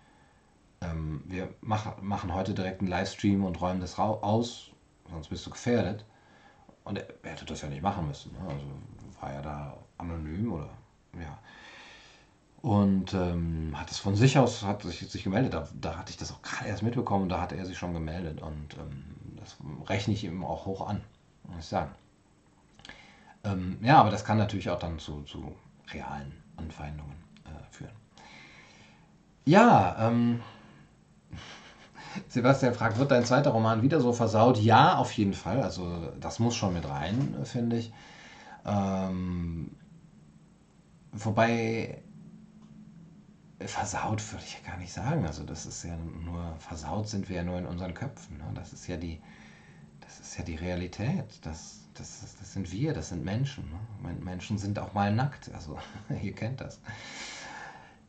Ähm, wir mach, machen heute direkt einen Livestream und räumen das aus, sonst bist du gefährdet. Und er, er hätte das ja nicht machen müssen. Ne? Also war ja da anonym oder ja. Und ähm, hat es von sich aus, hat sich, sich gemeldet. Da, da hatte ich das auch gerade erst mitbekommen, da hat er sich schon gemeldet. Und ähm, das rechne ich ihm auch hoch an, muss ich sagen. Ähm, ja, aber das kann natürlich auch dann zu, zu realen Anfeindungen äh, führen. Ja, ähm, Sebastian fragt, wird dein zweiter Roman wieder so versaut? Ja, auf jeden Fall. Also das muss schon mit rein, finde ich. Ähm, Wobei versaut würde ich ja gar nicht sagen. Also das ist ja nur, versaut sind wir ja nur in unseren Köpfen. Ne? Das ist ja die, das ist ja die Realität. Das, das, das sind wir, das sind Menschen. Ne? Menschen sind auch mal nackt. Also ihr kennt das.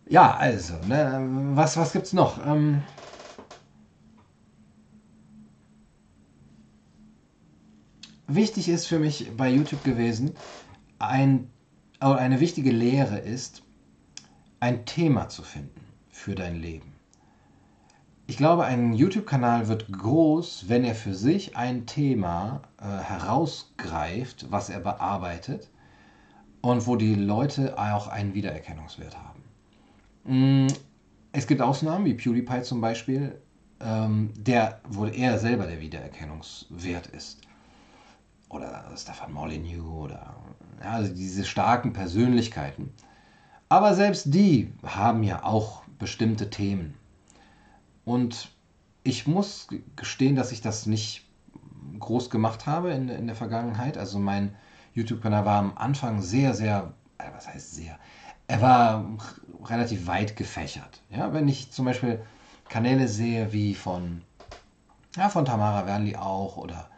Ja, also, ne, was, was gibt's noch? Ähm, wichtig ist für mich bei YouTube gewesen, ein eine wichtige Lehre ist, ein Thema zu finden für dein Leben. Ich glaube, ein YouTube-Kanal wird groß, wenn er für sich ein Thema äh, herausgreift, was er bearbeitet und wo die Leute auch einen Wiedererkennungswert haben. Mm, es gibt Ausnahmen, wie PewDiePie zum Beispiel, ähm, der, wo er selber der Wiedererkennungswert ist. Oder Stefan Molyneux oder ja, also diese starken Persönlichkeiten. Aber selbst die haben ja auch bestimmte Themen. Und ich muss gestehen, dass ich das nicht groß gemacht habe in, in der Vergangenheit. Also mein YouTube-Kanal war am Anfang sehr, sehr, äh, was heißt sehr, er war relativ weit gefächert. Ja, wenn ich zum Beispiel Kanäle sehe wie von, ja, von Tamara Wernli auch oder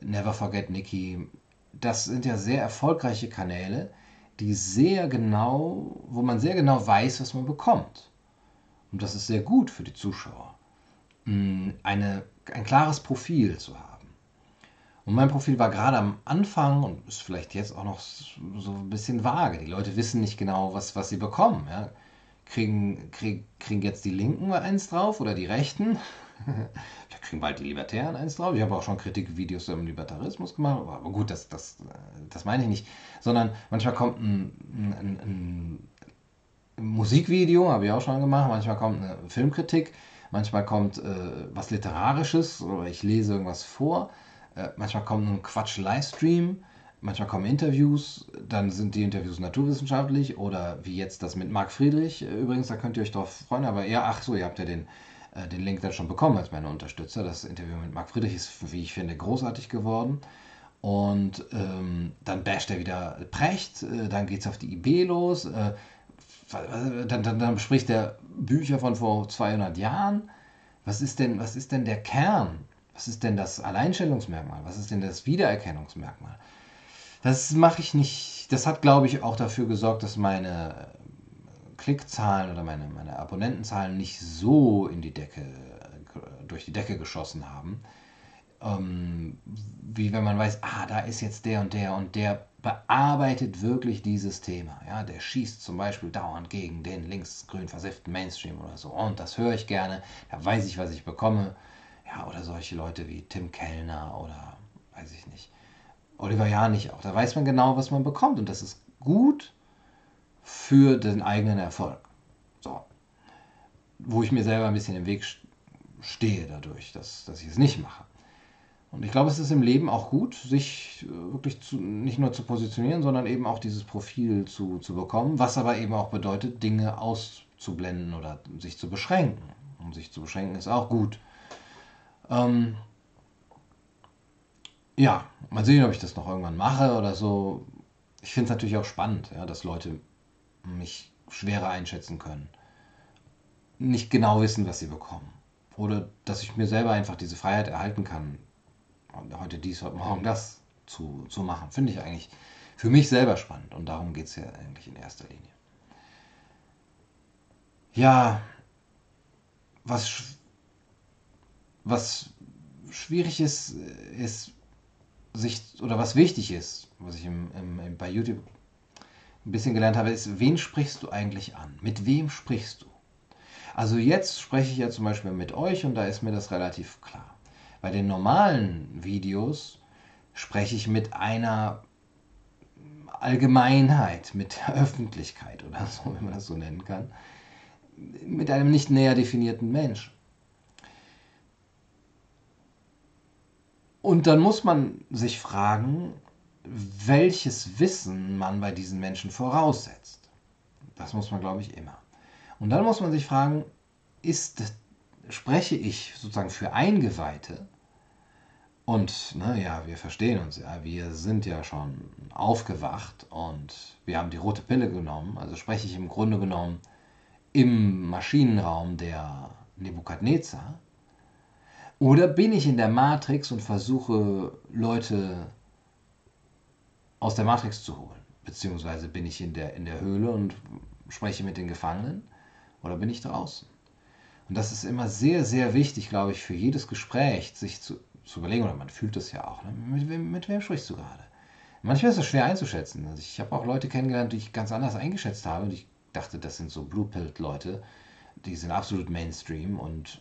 Never Forget Nikki, das sind ja sehr erfolgreiche Kanäle, die sehr genau, wo man sehr genau weiß, was man bekommt. Und das ist sehr gut für die Zuschauer, eine, ein klares Profil zu haben. Und mein Profil war gerade am Anfang und ist vielleicht jetzt auch noch so ein bisschen vage. Die Leute wissen nicht genau, was, was sie bekommen. Ja. Kriegen, krieg, kriegen jetzt die Linken eins drauf oder die Rechten? Wir kriegen bald die Libertären eins drauf. Ich habe auch schon Kritikvideos im Libertarismus gemacht, aber gut, das, das, das meine ich nicht. Sondern manchmal kommt ein, ein, ein Musikvideo, habe ich auch schon gemacht, manchmal kommt eine Filmkritik, manchmal kommt äh, was Literarisches oder ich lese irgendwas vor äh, manchmal kommt ein Quatsch-Livestream, manchmal kommen Interviews, dann sind die Interviews naturwissenschaftlich oder wie jetzt das mit Marc Friedrich. Äh, übrigens, da könnt ihr euch drauf freuen, aber ja, ach so, ihr habt ja den, äh, den Link dann schon bekommen als meine Unterstützer. Das Interview mit Marc Friedrich ist, wie ich finde, großartig geworden. Und ähm, dann basht er wieder Precht, äh, dann geht es auf die IB los, äh, dann, dann, dann bespricht er Bücher von vor 200 Jahren. Was ist denn, was ist denn der Kern was ist denn das Alleinstellungsmerkmal? Was ist denn das Wiedererkennungsmerkmal? Das mache ich nicht. Das hat, glaube ich, auch dafür gesorgt, dass meine Klickzahlen oder meine, meine Abonnentenzahlen nicht so in die Decke, durch die Decke geschossen haben. Ähm, wie wenn man weiß, ah, da ist jetzt der und der und der bearbeitet wirklich dieses Thema. Ja, der schießt zum Beispiel dauernd gegen den linksgrün versifften Mainstream oder so. Und das höre ich gerne. Da weiß ich, was ich bekomme. Ja, oder solche Leute wie Tim Kellner oder weiß ich nicht. Oliver Janich auch. Da weiß man genau, was man bekommt und das ist gut für den eigenen Erfolg. So. Wo ich mir selber ein bisschen im Weg stehe dadurch, dass, dass ich es nicht mache. Und ich glaube, es ist im Leben auch gut, sich äh, wirklich zu, nicht nur zu positionieren, sondern eben auch dieses Profil zu, zu bekommen, was aber eben auch bedeutet, Dinge auszublenden oder sich zu beschränken. Und sich zu beschränken ist auch gut. Ähm, ja, mal sehen, ob ich das noch irgendwann mache oder so. Ich finde es natürlich auch spannend, ja, dass Leute mich schwerer einschätzen können. Nicht genau wissen, was sie bekommen. Oder dass ich mir selber einfach diese Freiheit erhalten kann, heute dies, heute morgen das zu, zu machen. Finde ich eigentlich für mich selber spannend. Und darum geht es ja eigentlich in erster Linie. Ja, was was schwierig ist, ist sich, oder was wichtig ist, was ich im, im, bei YouTube ein bisschen gelernt habe, ist, wen sprichst du eigentlich an? Mit wem sprichst du? Also jetzt spreche ich ja zum Beispiel mit euch und da ist mir das relativ klar. Bei den normalen Videos spreche ich mit einer Allgemeinheit, mit der Öffentlichkeit oder so, wenn man das so nennen kann, mit einem nicht näher definierten Menschen. Und dann muss man sich fragen, welches Wissen man bei diesen Menschen voraussetzt. Das muss man, glaube ich, immer. Und dann muss man sich fragen, ist, spreche ich sozusagen für Eingeweihte? Und naja, wir verstehen uns ja, wir sind ja schon aufgewacht und wir haben die rote Pille genommen. Also spreche ich im Grunde genommen im Maschinenraum der Nebukadnezar oder bin ich in der Matrix und versuche Leute aus der Matrix zu holen? Beziehungsweise bin ich in der, in der Höhle und spreche mit den Gefangenen? Oder bin ich draußen? Und das ist immer sehr, sehr wichtig, glaube ich, für jedes Gespräch, sich zu, zu überlegen, oder man fühlt das ja auch. Ne? Mit, wem, mit wem sprichst du gerade? Manchmal ist es schwer einzuschätzen. Also ich habe auch Leute kennengelernt, die ich ganz anders eingeschätzt habe. Und ich dachte, das sind so Blue-Pilled-Leute. Die sind absolut Mainstream und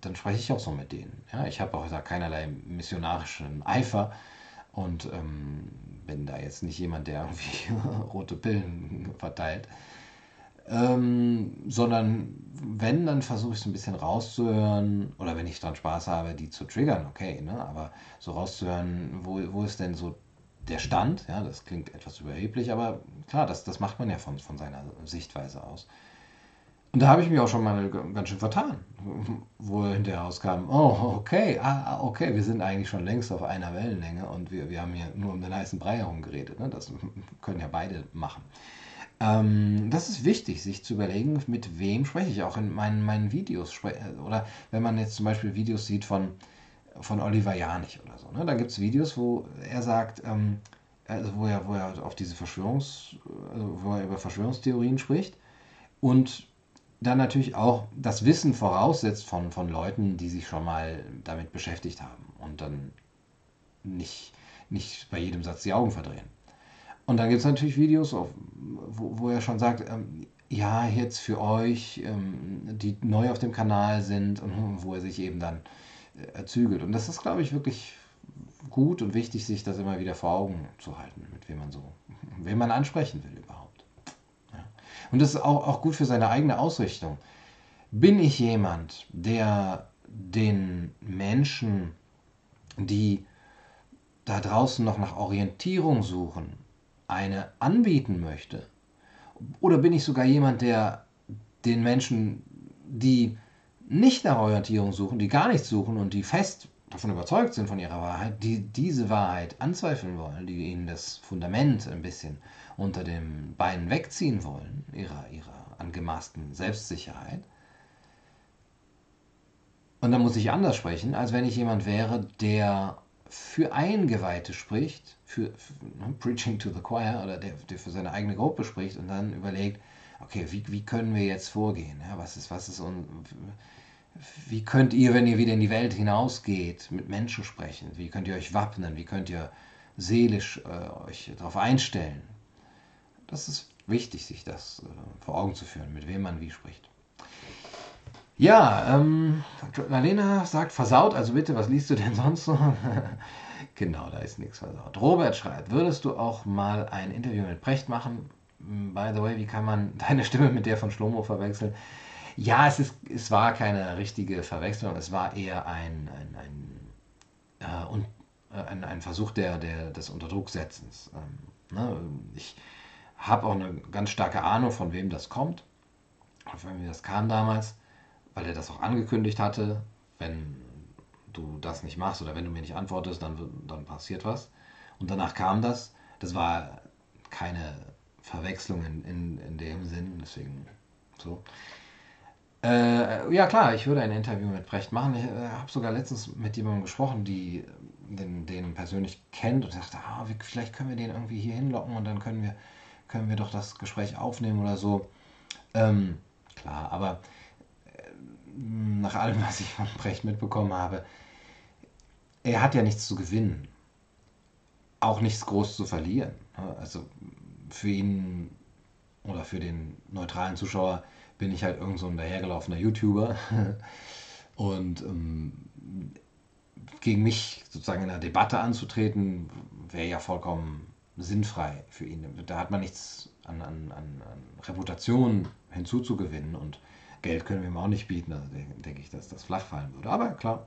dann spreche ich auch so mit denen. Ja, ich habe auch da keinerlei missionarischen Eifer und ähm, bin da jetzt nicht jemand, der irgendwie rote Pillen verteilt. Ähm, sondern wenn, dann versuche ich es ein bisschen rauszuhören oder wenn ich dann Spaß habe, die zu triggern, okay, ne? aber so rauszuhören, wo, wo ist denn so der Stand, ja, das klingt etwas überheblich, aber klar, das, das macht man ja von, von seiner Sichtweise aus. Und da habe ich mich auch schon mal ganz schön vertan, wo hinterher rauskam, oh, okay, ah, ah, okay, wir sind eigentlich schon längst auf einer Wellenlänge und wir, wir haben hier nur um den heißen Brei herum geredet. Ne? Das können ja beide machen. Ähm, das ist wichtig, sich zu überlegen, mit wem spreche ich auch in meinen, meinen Videos. Oder wenn man jetzt zum Beispiel Videos sieht von, von Oliver Janich oder so. Ne? Da gibt es Videos, wo er sagt, ähm, also wo er, wo er auf diese Verschwörungs, also wo er über Verschwörungstheorien spricht und dann natürlich auch das Wissen voraussetzt von, von Leuten, die sich schon mal damit beschäftigt haben und dann nicht, nicht bei jedem Satz die Augen verdrehen. Und dann gibt es natürlich Videos, wo, wo er schon sagt, ähm, ja, jetzt für euch, ähm, die neu auf dem Kanal sind und wo er sich eben dann äh, zügelt. Und das ist, glaube ich, wirklich gut und wichtig, sich das immer wieder vor Augen zu halten, mit wem man so, wen man ansprechen will überhaupt. Ja. Und das ist auch, auch gut für seine eigene Ausrichtung. Bin ich jemand, der den Menschen, die da draußen noch nach Orientierung suchen, eine anbieten möchte? Oder bin ich sogar jemand, der den Menschen, die nicht nach Orientierung suchen, die gar nichts suchen und die fest davon überzeugt sind von ihrer Wahrheit, die diese Wahrheit anzweifeln wollen, die ihnen das Fundament ein bisschen unter den Beinen wegziehen wollen, ihrer, ihrer angemaßten Selbstsicherheit. Und dann muss ich anders sprechen, als wenn ich jemand wäre, der für Eingeweihte spricht, für, für ne, Preaching to the Choir oder der, der, für seine eigene Gruppe spricht und dann überlegt, okay, wie, wie können wir jetzt vorgehen? Ja, was ist, was ist und wie könnt ihr, wenn ihr wieder in die Welt hinausgeht, mit Menschen sprechen? Wie könnt ihr euch wappnen? Wie könnt ihr seelisch äh, euch darauf einstellen? Das ist wichtig, sich das äh, vor Augen zu führen, mit wem man wie spricht. Ja, ähm, Lalena sagt versaut, also bitte, was liest du denn sonst so? genau, da ist nichts versaut. Robert schreibt, würdest du auch mal ein Interview mit Brecht machen? By the way, wie kann man deine Stimme mit der von Schlomo verwechseln? Ja, es, ist, es war keine richtige Verwechslung, es war eher ein, ein, ein, äh, un, äh, ein, ein Versuch der, der, des Unterdrucksetzens. Ähm, ne? Ich habe auch eine ganz starke Ahnung, von wem das kommt, von wem das kam damals, weil er das auch angekündigt hatte, wenn du das nicht machst oder wenn du mir nicht antwortest, dann, dann passiert was. Und danach kam das. Das war keine Verwechslung in, in, in dem Sinn, deswegen so. Äh, ja klar, ich würde ein Interview mit Brecht machen. Ich äh, habe sogar letztens mit jemandem gesprochen, die den, den persönlich kennt und sagte, ah, wie, vielleicht können wir den irgendwie hier hinlocken und dann können wir, können wir doch das Gespräch aufnehmen oder so. Ähm, klar, aber nach allem, was ich von Brecht mitbekommen habe, er hat ja nichts zu gewinnen. Auch nichts groß zu verlieren. Also für ihn oder für den neutralen Zuschauer bin ich halt irgend so ein dahergelaufener YouTuber. Und ähm, gegen mich sozusagen in einer Debatte anzutreten, wäre ja vollkommen sinnfrei für ihn. Da hat man nichts an, an, an, Reputation hinzuzugewinnen und Geld können wir ihm auch nicht bieten. Also denke ich, dass das flach fallen würde. Aber klar.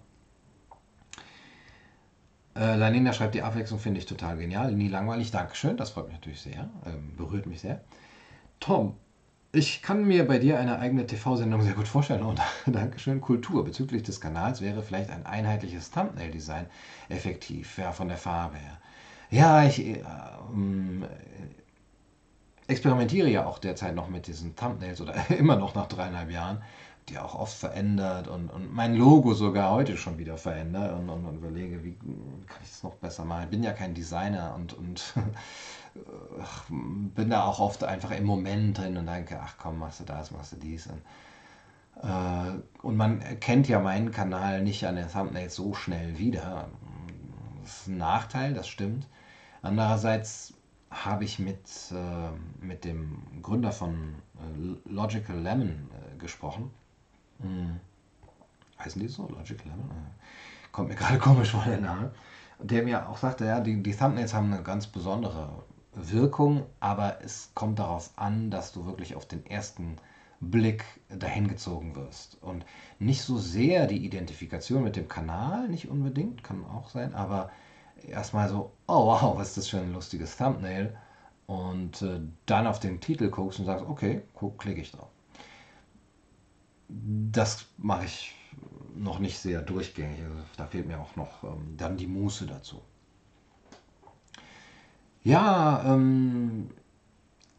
Äh, Lanina schreibt, die Abwechslung finde ich total genial, nie langweilig. Dankeschön, das freut mich natürlich sehr, ähm, berührt mich sehr. Tom, ich kann mir bei dir eine eigene TV-Sendung sehr gut vorstellen. Und Dankeschön. Kultur bezüglich des Kanals wäre vielleicht ein einheitliches Thumbnail-Design effektiv, ja, von der Farbe her. Ja, ich äh, äh, experimentiere ja auch derzeit noch mit diesen Thumbnails oder immer noch nach dreieinhalb Jahren, die auch oft verändert und, und mein Logo sogar heute schon wieder verändert und, und, und überlege, wie kann ich das noch besser machen. Ich bin ja kein Designer und, und ach, bin da auch oft einfach im Moment drin und denke, ach komm, machst du das, machst du dies. Und, äh, und man erkennt ja meinen Kanal nicht an den Thumbnails so schnell wieder. Das ist ein Nachteil, das stimmt. Andererseits habe ich mit, äh, mit dem Gründer von äh, Logical Lemon äh, gesprochen. Hm. Heißen die so? Logical Lemon? Kommt mir gerade komisch vor der Name. der mir auch sagte, ja, die, die Thumbnails haben eine ganz besondere Wirkung, aber es kommt darauf an, dass du wirklich auf den ersten Blick dahin gezogen wirst. Und nicht so sehr die Identifikation mit dem Kanal, nicht unbedingt, kann auch sein, aber erstmal so, oh wow, was ist das für ein lustiges Thumbnail? Und äh, dann auf den Titel guckst und sagst, okay, klicke ich drauf. Das mache ich noch nicht sehr durchgängig. Also da fehlt mir auch noch ähm, dann die Muße dazu. Ja, ähm,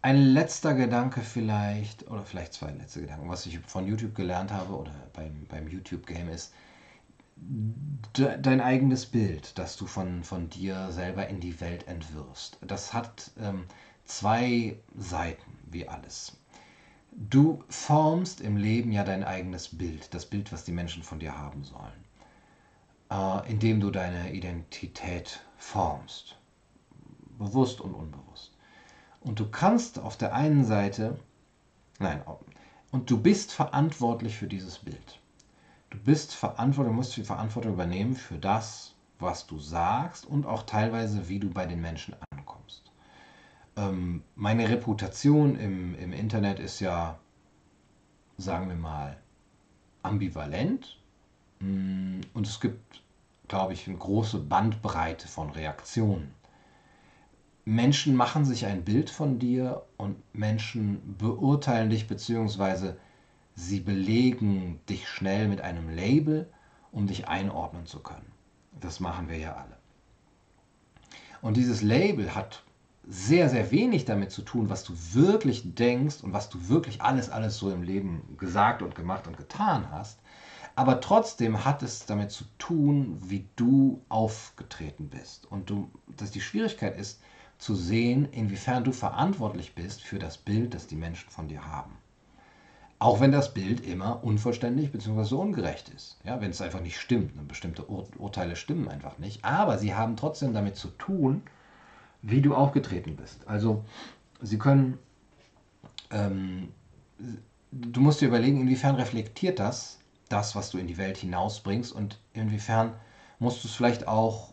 ein letzter Gedanke vielleicht, oder vielleicht zwei letzte Gedanken, was ich von YouTube gelernt habe oder beim, beim YouTube-Game ist, dein eigenes Bild, das du von, von dir selber in die Welt entwirfst. Das hat ähm, zwei Seiten, wie alles. Du formst im Leben ja dein eigenes Bild, das Bild, was die Menschen von dir haben sollen, äh, indem du deine Identität formst, bewusst und unbewusst. Und du kannst auf der einen Seite, nein, und du bist verantwortlich für dieses Bild. Du bist verantwortlich, musst die Verantwortung übernehmen für das, was du sagst und auch teilweise, wie du bei den Menschen ankommst. Ähm, meine Reputation im, im Internet ist ja, sagen wir mal, ambivalent. Mm, und es gibt, glaube ich, eine große Bandbreite von Reaktionen. Menschen machen sich ein Bild von dir und Menschen beurteilen dich beziehungsweise sie belegen dich schnell mit einem Label, um dich einordnen zu können. Das machen wir ja alle. Und dieses Label hat sehr, sehr wenig damit zu tun, was du wirklich denkst und was du wirklich alles, alles so im Leben gesagt und gemacht und getan hast. Aber trotzdem hat es damit zu tun, wie du aufgetreten bist. Und du, dass die Schwierigkeit ist, zu sehen, inwiefern du verantwortlich bist für das Bild, das die Menschen von dir haben. Auch wenn das Bild immer unvollständig bzw. ungerecht ist. Ja, wenn es einfach nicht stimmt. Ne, bestimmte Ur Urteile stimmen einfach nicht. Aber sie haben trotzdem damit zu tun, wie du aufgetreten bist. Also sie können, ähm, du musst dir überlegen, inwiefern reflektiert das das, was du in die Welt hinausbringst und inwiefern musst du es vielleicht auch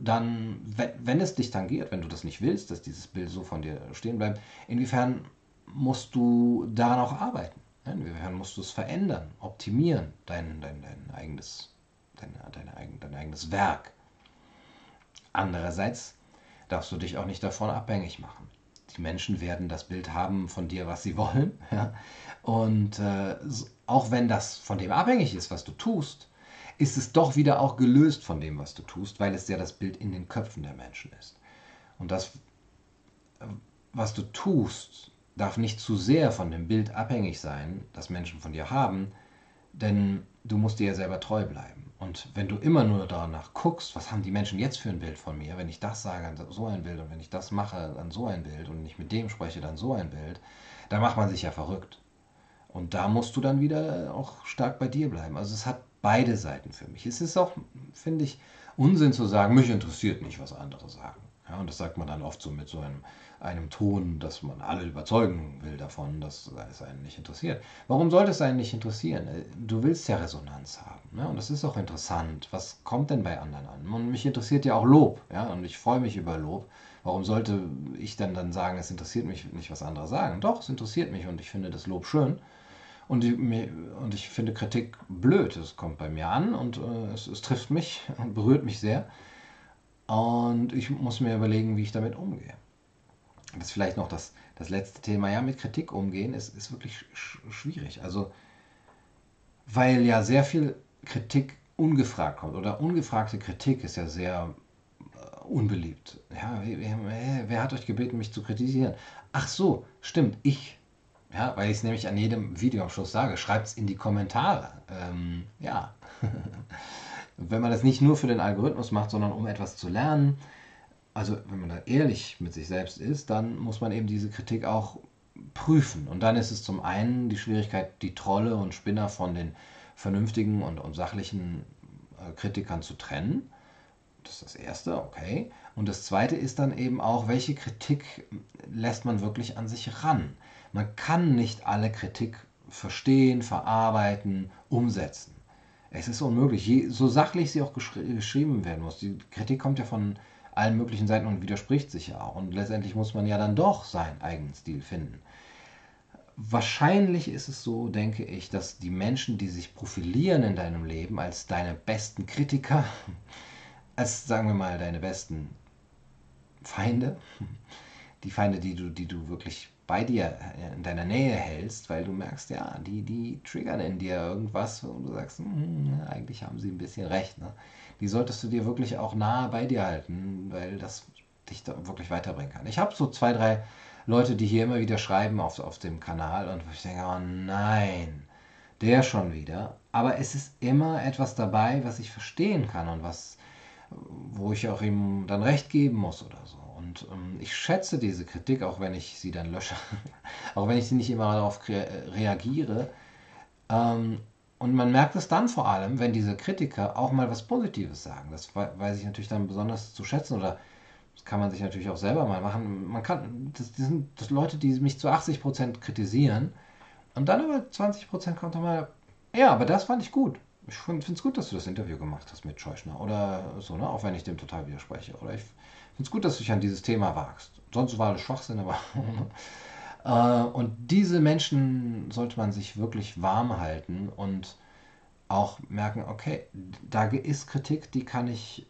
dann, wenn, wenn es dich tangiert, wenn du das nicht willst, dass dieses Bild so von dir stehen bleibt, inwiefern musst du daran auch arbeiten? Inwiefern musst du es verändern, optimieren, dein, dein, dein, eigenes, dein, dein, dein eigenes Werk? Andererseits darfst du dich auch nicht davon abhängig machen. Die Menschen werden das Bild haben von dir, was sie wollen. Ja? Und äh, auch wenn das von dem abhängig ist, was du tust, ist es doch wieder auch gelöst von dem, was du tust, weil es ja das Bild in den Köpfen der Menschen ist. Und das, was du tust, darf nicht zu sehr von dem Bild abhängig sein, das Menschen von dir haben, denn du musst dir ja selber treu bleiben. Und wenn du immer nur danach guckst, was haben die Menschen jetzt für ein Bild von mir, wenn ich das sage, dann so ein Bild und wenn ich das mache, dann so ein Bild und ich mit dem spreche, dann so ein Bild, dann macht man sich ja verrückt. Und da musst du dann wieder auch stark bei dir bleiben. Also es hat beide Seiten für mich. Es ist auch, finde ich, Unsinn zu sagen, mich interessiert nicht, was andere sagen. Ja, und das sagt man dann oft so mit so einem, einem Ton, dass man alle überzeugen will davon, dass es einen nicht interessiert. Warum sollte es einen nicht interessieren? Du willst ja Resonanz haben. Ne? Und das ist auch interessant. Was kommt denn bei anderen an? Und mich interessiert ja auch Lob. Ja? Und ich freue mich über Lob. Warum sollte ich dann dann sagen, es interessiert mich nicht, was andere sagen? Doch, es interessiert mich und ich finde das Lob schön. Und, die, und ich finde Kritik blöd. Es kommt bei mir an und äh, es, es, trifft mich und berührt mich sehr. Und ich muss mir überlegen, wie ich damit umgehe. Das ist vielleicht noch das, das letzte Thema. Ja, mit Kritik umgehen ist, ist wirklich sch schwierig. Also, weil ja sehr viel Kritik ungefragt kommt. Oder ungefragte Kritik ist ja sehr äh, unbeliebt. Ja, wer, wer hat euch gebeten, mich zu kritisieren? Ach so, stimmt, ich ja, weil ich es nämlich an jedem Video am Schluss sage, schreibt es in die Kommentare. Ähm, ja. wenn man das nicht nur für den Algorithmus macht, sondern um etwas zu lernen, also wenn man da ehrlich mit sich selbst ist, dann muss man eben diese Kritik auch prüfen. Und dann ist es zum einen die Schwierigkeit, die Trolle und Spinner von den vernünftigen und, und sachlichen äh, Kritikern zu trennen. Das ist das Erste, okay. Und das Zweite ist dann eben auch, welche Kritik lässt man wirklich an sich ran. Man kann nicht alle Kritik verstehen, verarbeiten, umsetzen. Es ist unmöglich, so sachlich sie auch geschri geschrieben werden muss. Die Kritik kommt ja von allen möglichen Seiten und widerspricht sich ja auch. Und letztendlich muss man ja dann doch seinen eigenen Stil finden. Wahrscheinlich ist es so, denke ich, dass die Menschen, die sich profilieren in deinem Leben als deine besten Kritiker, als sagen wir mal deine besten Feinde, die Feinde, die du, die du wirklich bei dir äh, in deiner Nähe hältst, weil du merkst, ja, die, die triggern in dir irgendwas und du sagst, hm, eigentlich haben sie ein bisschen recht. Ne? Die solltest du dir wirklich auch nahe bei dir halten, weil das dich da wirklich weiterbringen kann. Ich habe so zwei, drei Leute, die hier immer wieder schreiben auf, auf dem Kanal und ich denke, oh nein, der schon wieder. Aber es ist immer etwas dabei, was ich verstehen kann und was, wo ich auch ihm dann recht geben muss oder so. Und ähm, ich schätze diese Kritik, auch wenn ich sie dann lösche, auch wenn ich sie nicht immer darauf reagiere. Ähm, und man merkt es dann vor allem, wenn diese Kritiker auch mal was Positives sagen. Das weiß ich natürlich dann besonders zu schätzen oder das kann man sich natürlich auch selber mal machen. Man kann, das, das sind das Leute, die mich zu 80% kritisieren und dann aber 20% kommt dann mal, ja, aber das fand ich gut. Ich finde es gut, dass du das Interview gemacht hast mit Scheuchner oder so, ne? auch wenn ich dem total widerspreche. Oder ich finde es gut, dass du dich an dieses Thema wagst. Sonst war das Schwachsinn, aber. äh, und diese Menschen sollte man sich wirklich warm halten und auch merken, okay, da ist Kritik, die kann ich,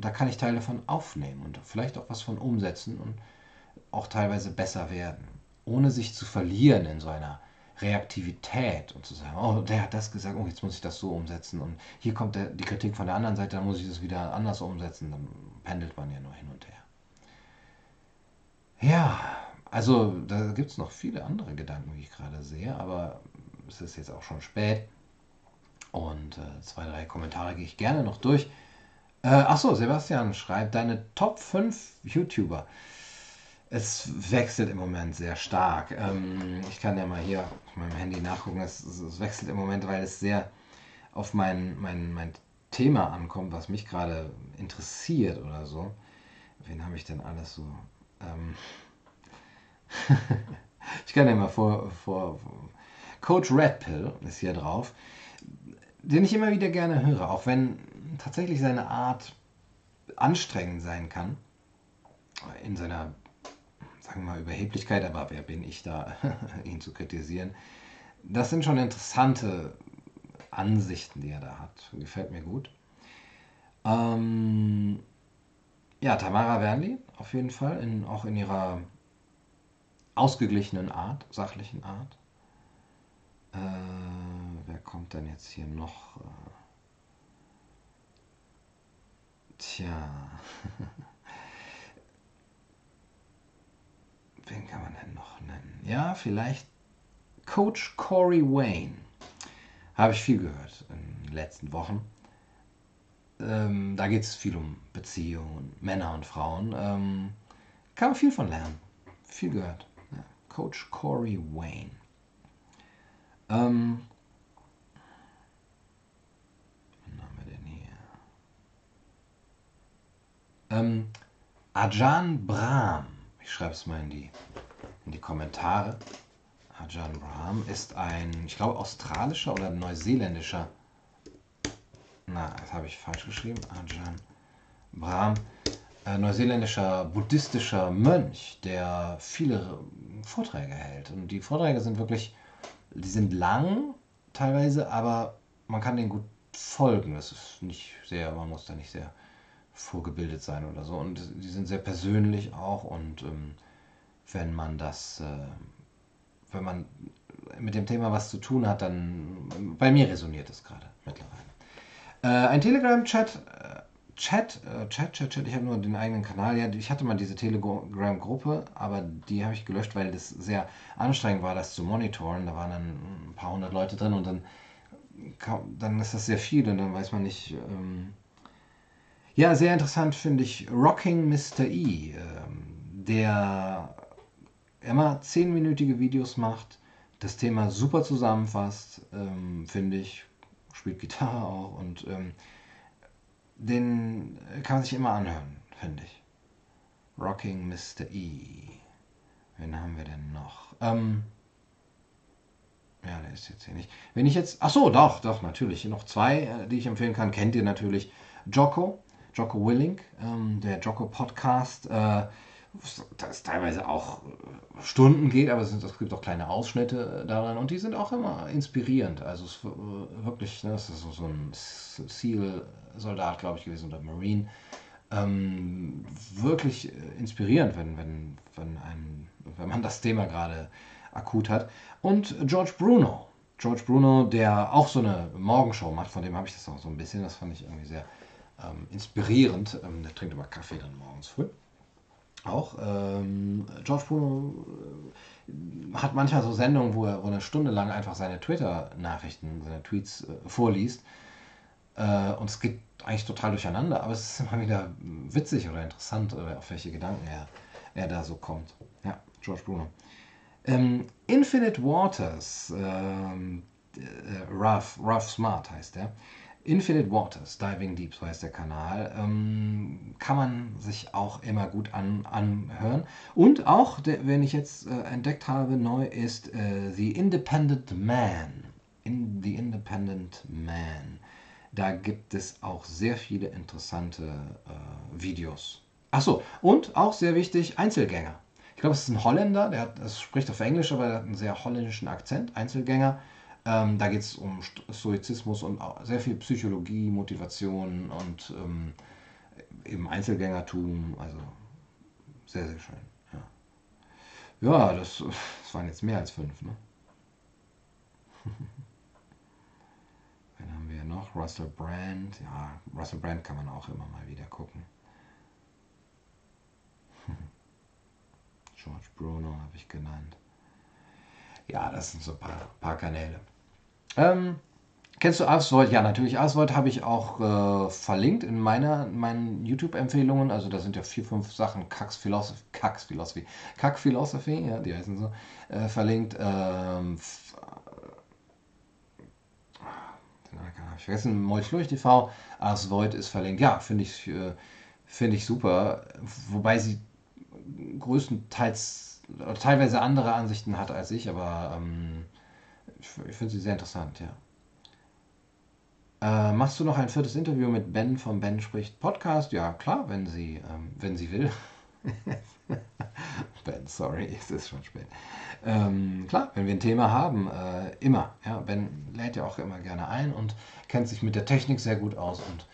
da kann ich Teile davon aufnehmen und vielleicht auch was von umsetzen und auch teilweise besser werden, ohne sich zu verlieren in so einer Reaktivität und zu sagen, oh, der hat das gesagt, oh, jetzt muss ich das so umsetzen und hier kommt der, die Kritik von der anderen Seite, dann muss ich das wieder anders umsetzen, dann pendelt man ja nur hin und her. Ja, also da gibt es noch viele andere Gedanken, wie ich gerade sehe, aber es ist jetzt auch schon spät und äh, zwei, drei Kommentare gehe ich gerne noch durch. Äh, achso, Sebastian schreibt, deine Top 5 YouTuber. Es wechselt im Moment sehr stark. Ähm, ich kann ja mal hier auf meinem Handy nachgucken. Es, es wechselt im Moment, weil es sehr auf mein, mein, mein Thema ankommt, was mich gerade interessiert oder so. Wen habe ich denn alles so? Ähm ich kann ja mal vor, vor. Coach Redpill ist hier drauf, den ich immer wieder gerne höre, auch wenn tatsächlich seine Art anstrengend sein kann in seiner sagen wir mal, Überheblichkeit, aber wer bin ich da, ihn zu kritisieren? Das sind schon interessante Ansichten, die er da hat. Gefällt mir gut. Ähm, ja, Tamara Wernli auf jeden Fall, in, auch in ihrer ausgeglichenen Art, sachlichen Art. Äh, wer kommt denn jetzt hier noch? Tja. wen kann man denn noch nennen? Ja, vielleicht Coach Corey Wayne. Habe ich viel gehört in den letzten Wochen. Ähm, da geht es viel um Beziehungen, Männer und Frauen. Ähm, kann man viel von lernen. Viel gehört. Ja. Coach Corey Wayne. Ähm, wen haben wir denn hier? Ähm, Ajan Brahm ich schreibe es mal in die, in die Kommentare. Ajahn Brahm ist ein, ich glaube, australischer oder neuseeländischer. Na, das habe ich falsch geschrieben. Ajahn Brahm. Äh, neuseeländischer buddhistischer Mönch, der viele Vorträge hält. Und die Vorträge sind wirklich, die sind lang teilweise, aber man kann denen gut folgen. Das ist nicht sehr, man muss da nicht sehr vorgebildet sein oder so. Und die sind sehr persönlich auch. Und ähm, wenn man das, äh, wenn man mit dem Thema was zu tun hat, dann bei mir resoniert es gerade mittlerweile. Äh, ein Telegram-Chat. Äh, Chat, äh, Chat, Chat, Chat, ich habe nur den eigenen Kanal. Ja, ich hatte mal diese Telegram-Gruppe, aber die habe ich gelöscht, weil das sehr anstrengend war, das zu monitoren. Da waren dann ein paar hundert Leute drin und dann, dann ist das sehr viel und dann weiß man nicht, ähm, ja, sehr interessant finde ich Rocking Mr. E, ähm, der immer zehnminütige Videos macht, das Thema super zusammenfasst, ähm, finde ich, spielt Gitarre auch und ähm, den kann man sich immer anhören, finde ich. Rocking Mr. E. Wen haben wir denn noch? Ähm, Ja, der ist jetzt hier nicht. Wenn ich jetzt. Ach so, doch, doch, natürlich. Noch zwei, äh, die ich empfehlen kann, kennt ihr natürlich. Jocko, Jocko Willing, ähm, der Jocko Podcast. Äh, das teilweise auch äh, Stunden geht, aber es, es, gibt auch kleine Ausschnitte daran und die sind auch immer inspirierend. Also es ist wirklich, ne, das ist so, so ein Seal-Soldat, glaube ich, gewesen oder Marine. Ähm, wirklich inspirierend, wenn, wenn, wenn, ein, wenn man das Thema gerade akut hat. Und George Bruno. George Bruno, der auch so eine Morgenshow macht, von dem habe ich das auch so ein bisschen, das fand ich irgendwie sehr ähm, inspirierend. Ähm, der trinkt immer Kaffee dann morgens früh. Auch ähm, George Bruno äh, hat manchmal so Sendungen, wo er, eine Stunde lang einfach seine Twitter-Nachrichten, seine Tweets äh, vorliest. Äh, und es geht eigentlich total durcheinander, aber es ist immer wieder witzig oder interessant, oder auf welche Gedanken er, er da so kommt. Ja, George Bruno. Ähm, Infinite Waters, ähm, äh, Rough, Rough Smart heißt der. Infinite Waters, Diving Deep, so heißt der Kanal, ähm, kann man sich auch immer gut an, anhören. Und auch, der, wenn ich jetzt äh, entdeckt habe, neu ist äh, The Independent Man. In The Independent Man. Da gibt es auch sehr viele interessante äh, Videos. Achso, und auch sehr wichtig, Einzelgänger. Ich glaube, es ist ein Holländer, der hat, das spricht auf Englisch, aber er hat einen sehr holländischen Akzent, Einzelgänger. Ähm, da geht es um Stoizismus und sehr viel Psychologie, Motivation und ähm, eben Einzelgängertum. Also sehr, sehr schön. Ja, ja das, das waren jetzt mehr als fünf. Ne? Wen haben wir noch? Russell Brand. Ja, Russell Brand kann man auch immer mal wieder gucken. George Bruno habe ich genannt. Ja, das sind so ein paar, paar Kanäle. Ähm, kennst du Arsvold? Ja, natürlich. Arsvold habe ich auch äh, verlinkt in meiner, meinen YouTube-Empfehlungen. Also da sind ja vier, fünf Sachen. Kax Philosophy, Kax Philosophy, Kack Philosophy, ja, die heißen so, äh, verlinkt. Ähm, ich vergessen, Molch TV, Ars Void ist verlinkt. Ja, finde ich, äh, find ich super. Wobei sie größtenteils teilweise andere Ansichten hat als ich, aber ähm, ich, ich finde sie sehr interessant, ja. Äh, machst du noch ein viertes Interview mit Ben vom Ben spricht Podcast? Ja, klar, wenn sie, ähm, wenn sie will. ben, sorry, es ist schon spät. Ähm, klar, wenn wir ein Thema haben, äh, immer. Ja, Ben lädt ja auch immer gerne ein und kennt sich mit der Technik sehr gut aus und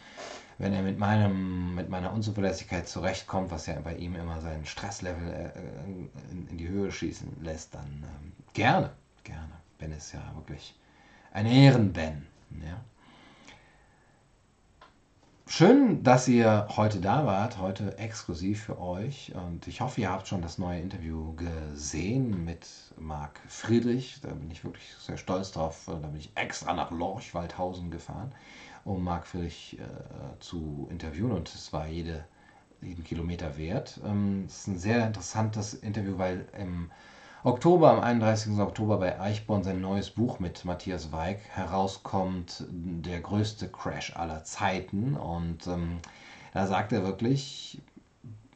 wenn er mit, meinem, mit meiner Unzuverlässigkeit zurechtkommt, was ja bei ihm immer seinen Stresslevel äh, in, in, die Höhe schießen lässt, dann ähm, gerne, gerne. Ben ist ja wirklich ein Ehrenben. Ja. Schön, dass ihr heute da wart, heute exklusiv für euch. Und ich hoffe, ihr habt schon das neue Interview gesehen mit Marc Friedrich. Da bin ich wirklich sehr stolz drauf. Da bin ich extra nach Lorch-Waldhausen gefahren um Marc Friedrich äh, zu interviewen und es war jede, jeden Kilometer wert. Ähm, es ist ein sehr interessantes Interview, weil im Oktober, am 31. Oktober bei Eichborn sein neues Buch mit Matthias Weig herauskommt, der größte Crash aller Zeiten. Und ähm, da sagt er wirklich,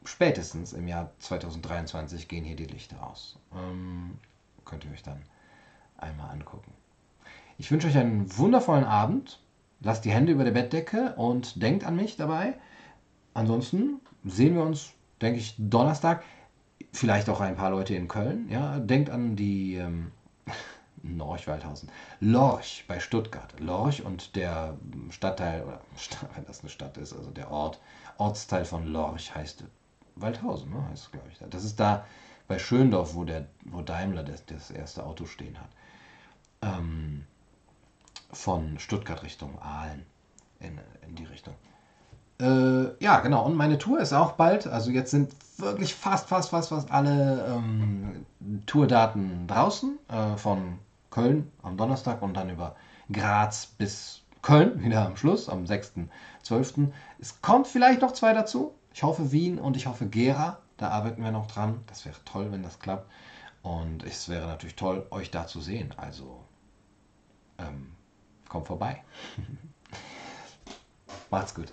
spätestens im Jahr 2023 gehen hier die Lichter aus. Ähm, könnt ihr euch dann einmal angucken. Ich wünsche euch einen wundervollen Abend lasst die Hände über der Bettdecke und denkt an mich dabei. Ansonsten sehen wir uns, denke ich, Donnerstag. Vielleicht auch ein paar Leute in Köln. Ja, denkt an die ähm, Norch-Waldhausen. Lorch bei Stuttgart. Lorch und der Stadtteil, oder wenn das eine Stadt ist, also der Ort, Ortsteil von Lorch heißt Waldhausen, ne, heißt glaube ich. Das ist da bei Schöndorf, wo, der, wo Daimler das, das erste Auto stehen hat. Ähm, von Stuttgart Richtung Aalen in, in die Richtung. Äh, ja, genau. Und meine Tour ist auch bald. Also jetzt sind wirklich fast, fast, fast, fast alle ähm, Tourdaten draußen äh, von Köln am Donnerstag und dann über Graz bis Köln wieder am Schluss, am 6.12. Es kommt vielleicht noch zwei dazu. Ich hoffe Wien und ich hoffe Gera. Da arbeiten wir noch dran. Das wäre toll, wenn das klappt. Und es wäre natürlich toll, euch da zu sehen. Also ähm, Kommt vorbei. Macht's gut.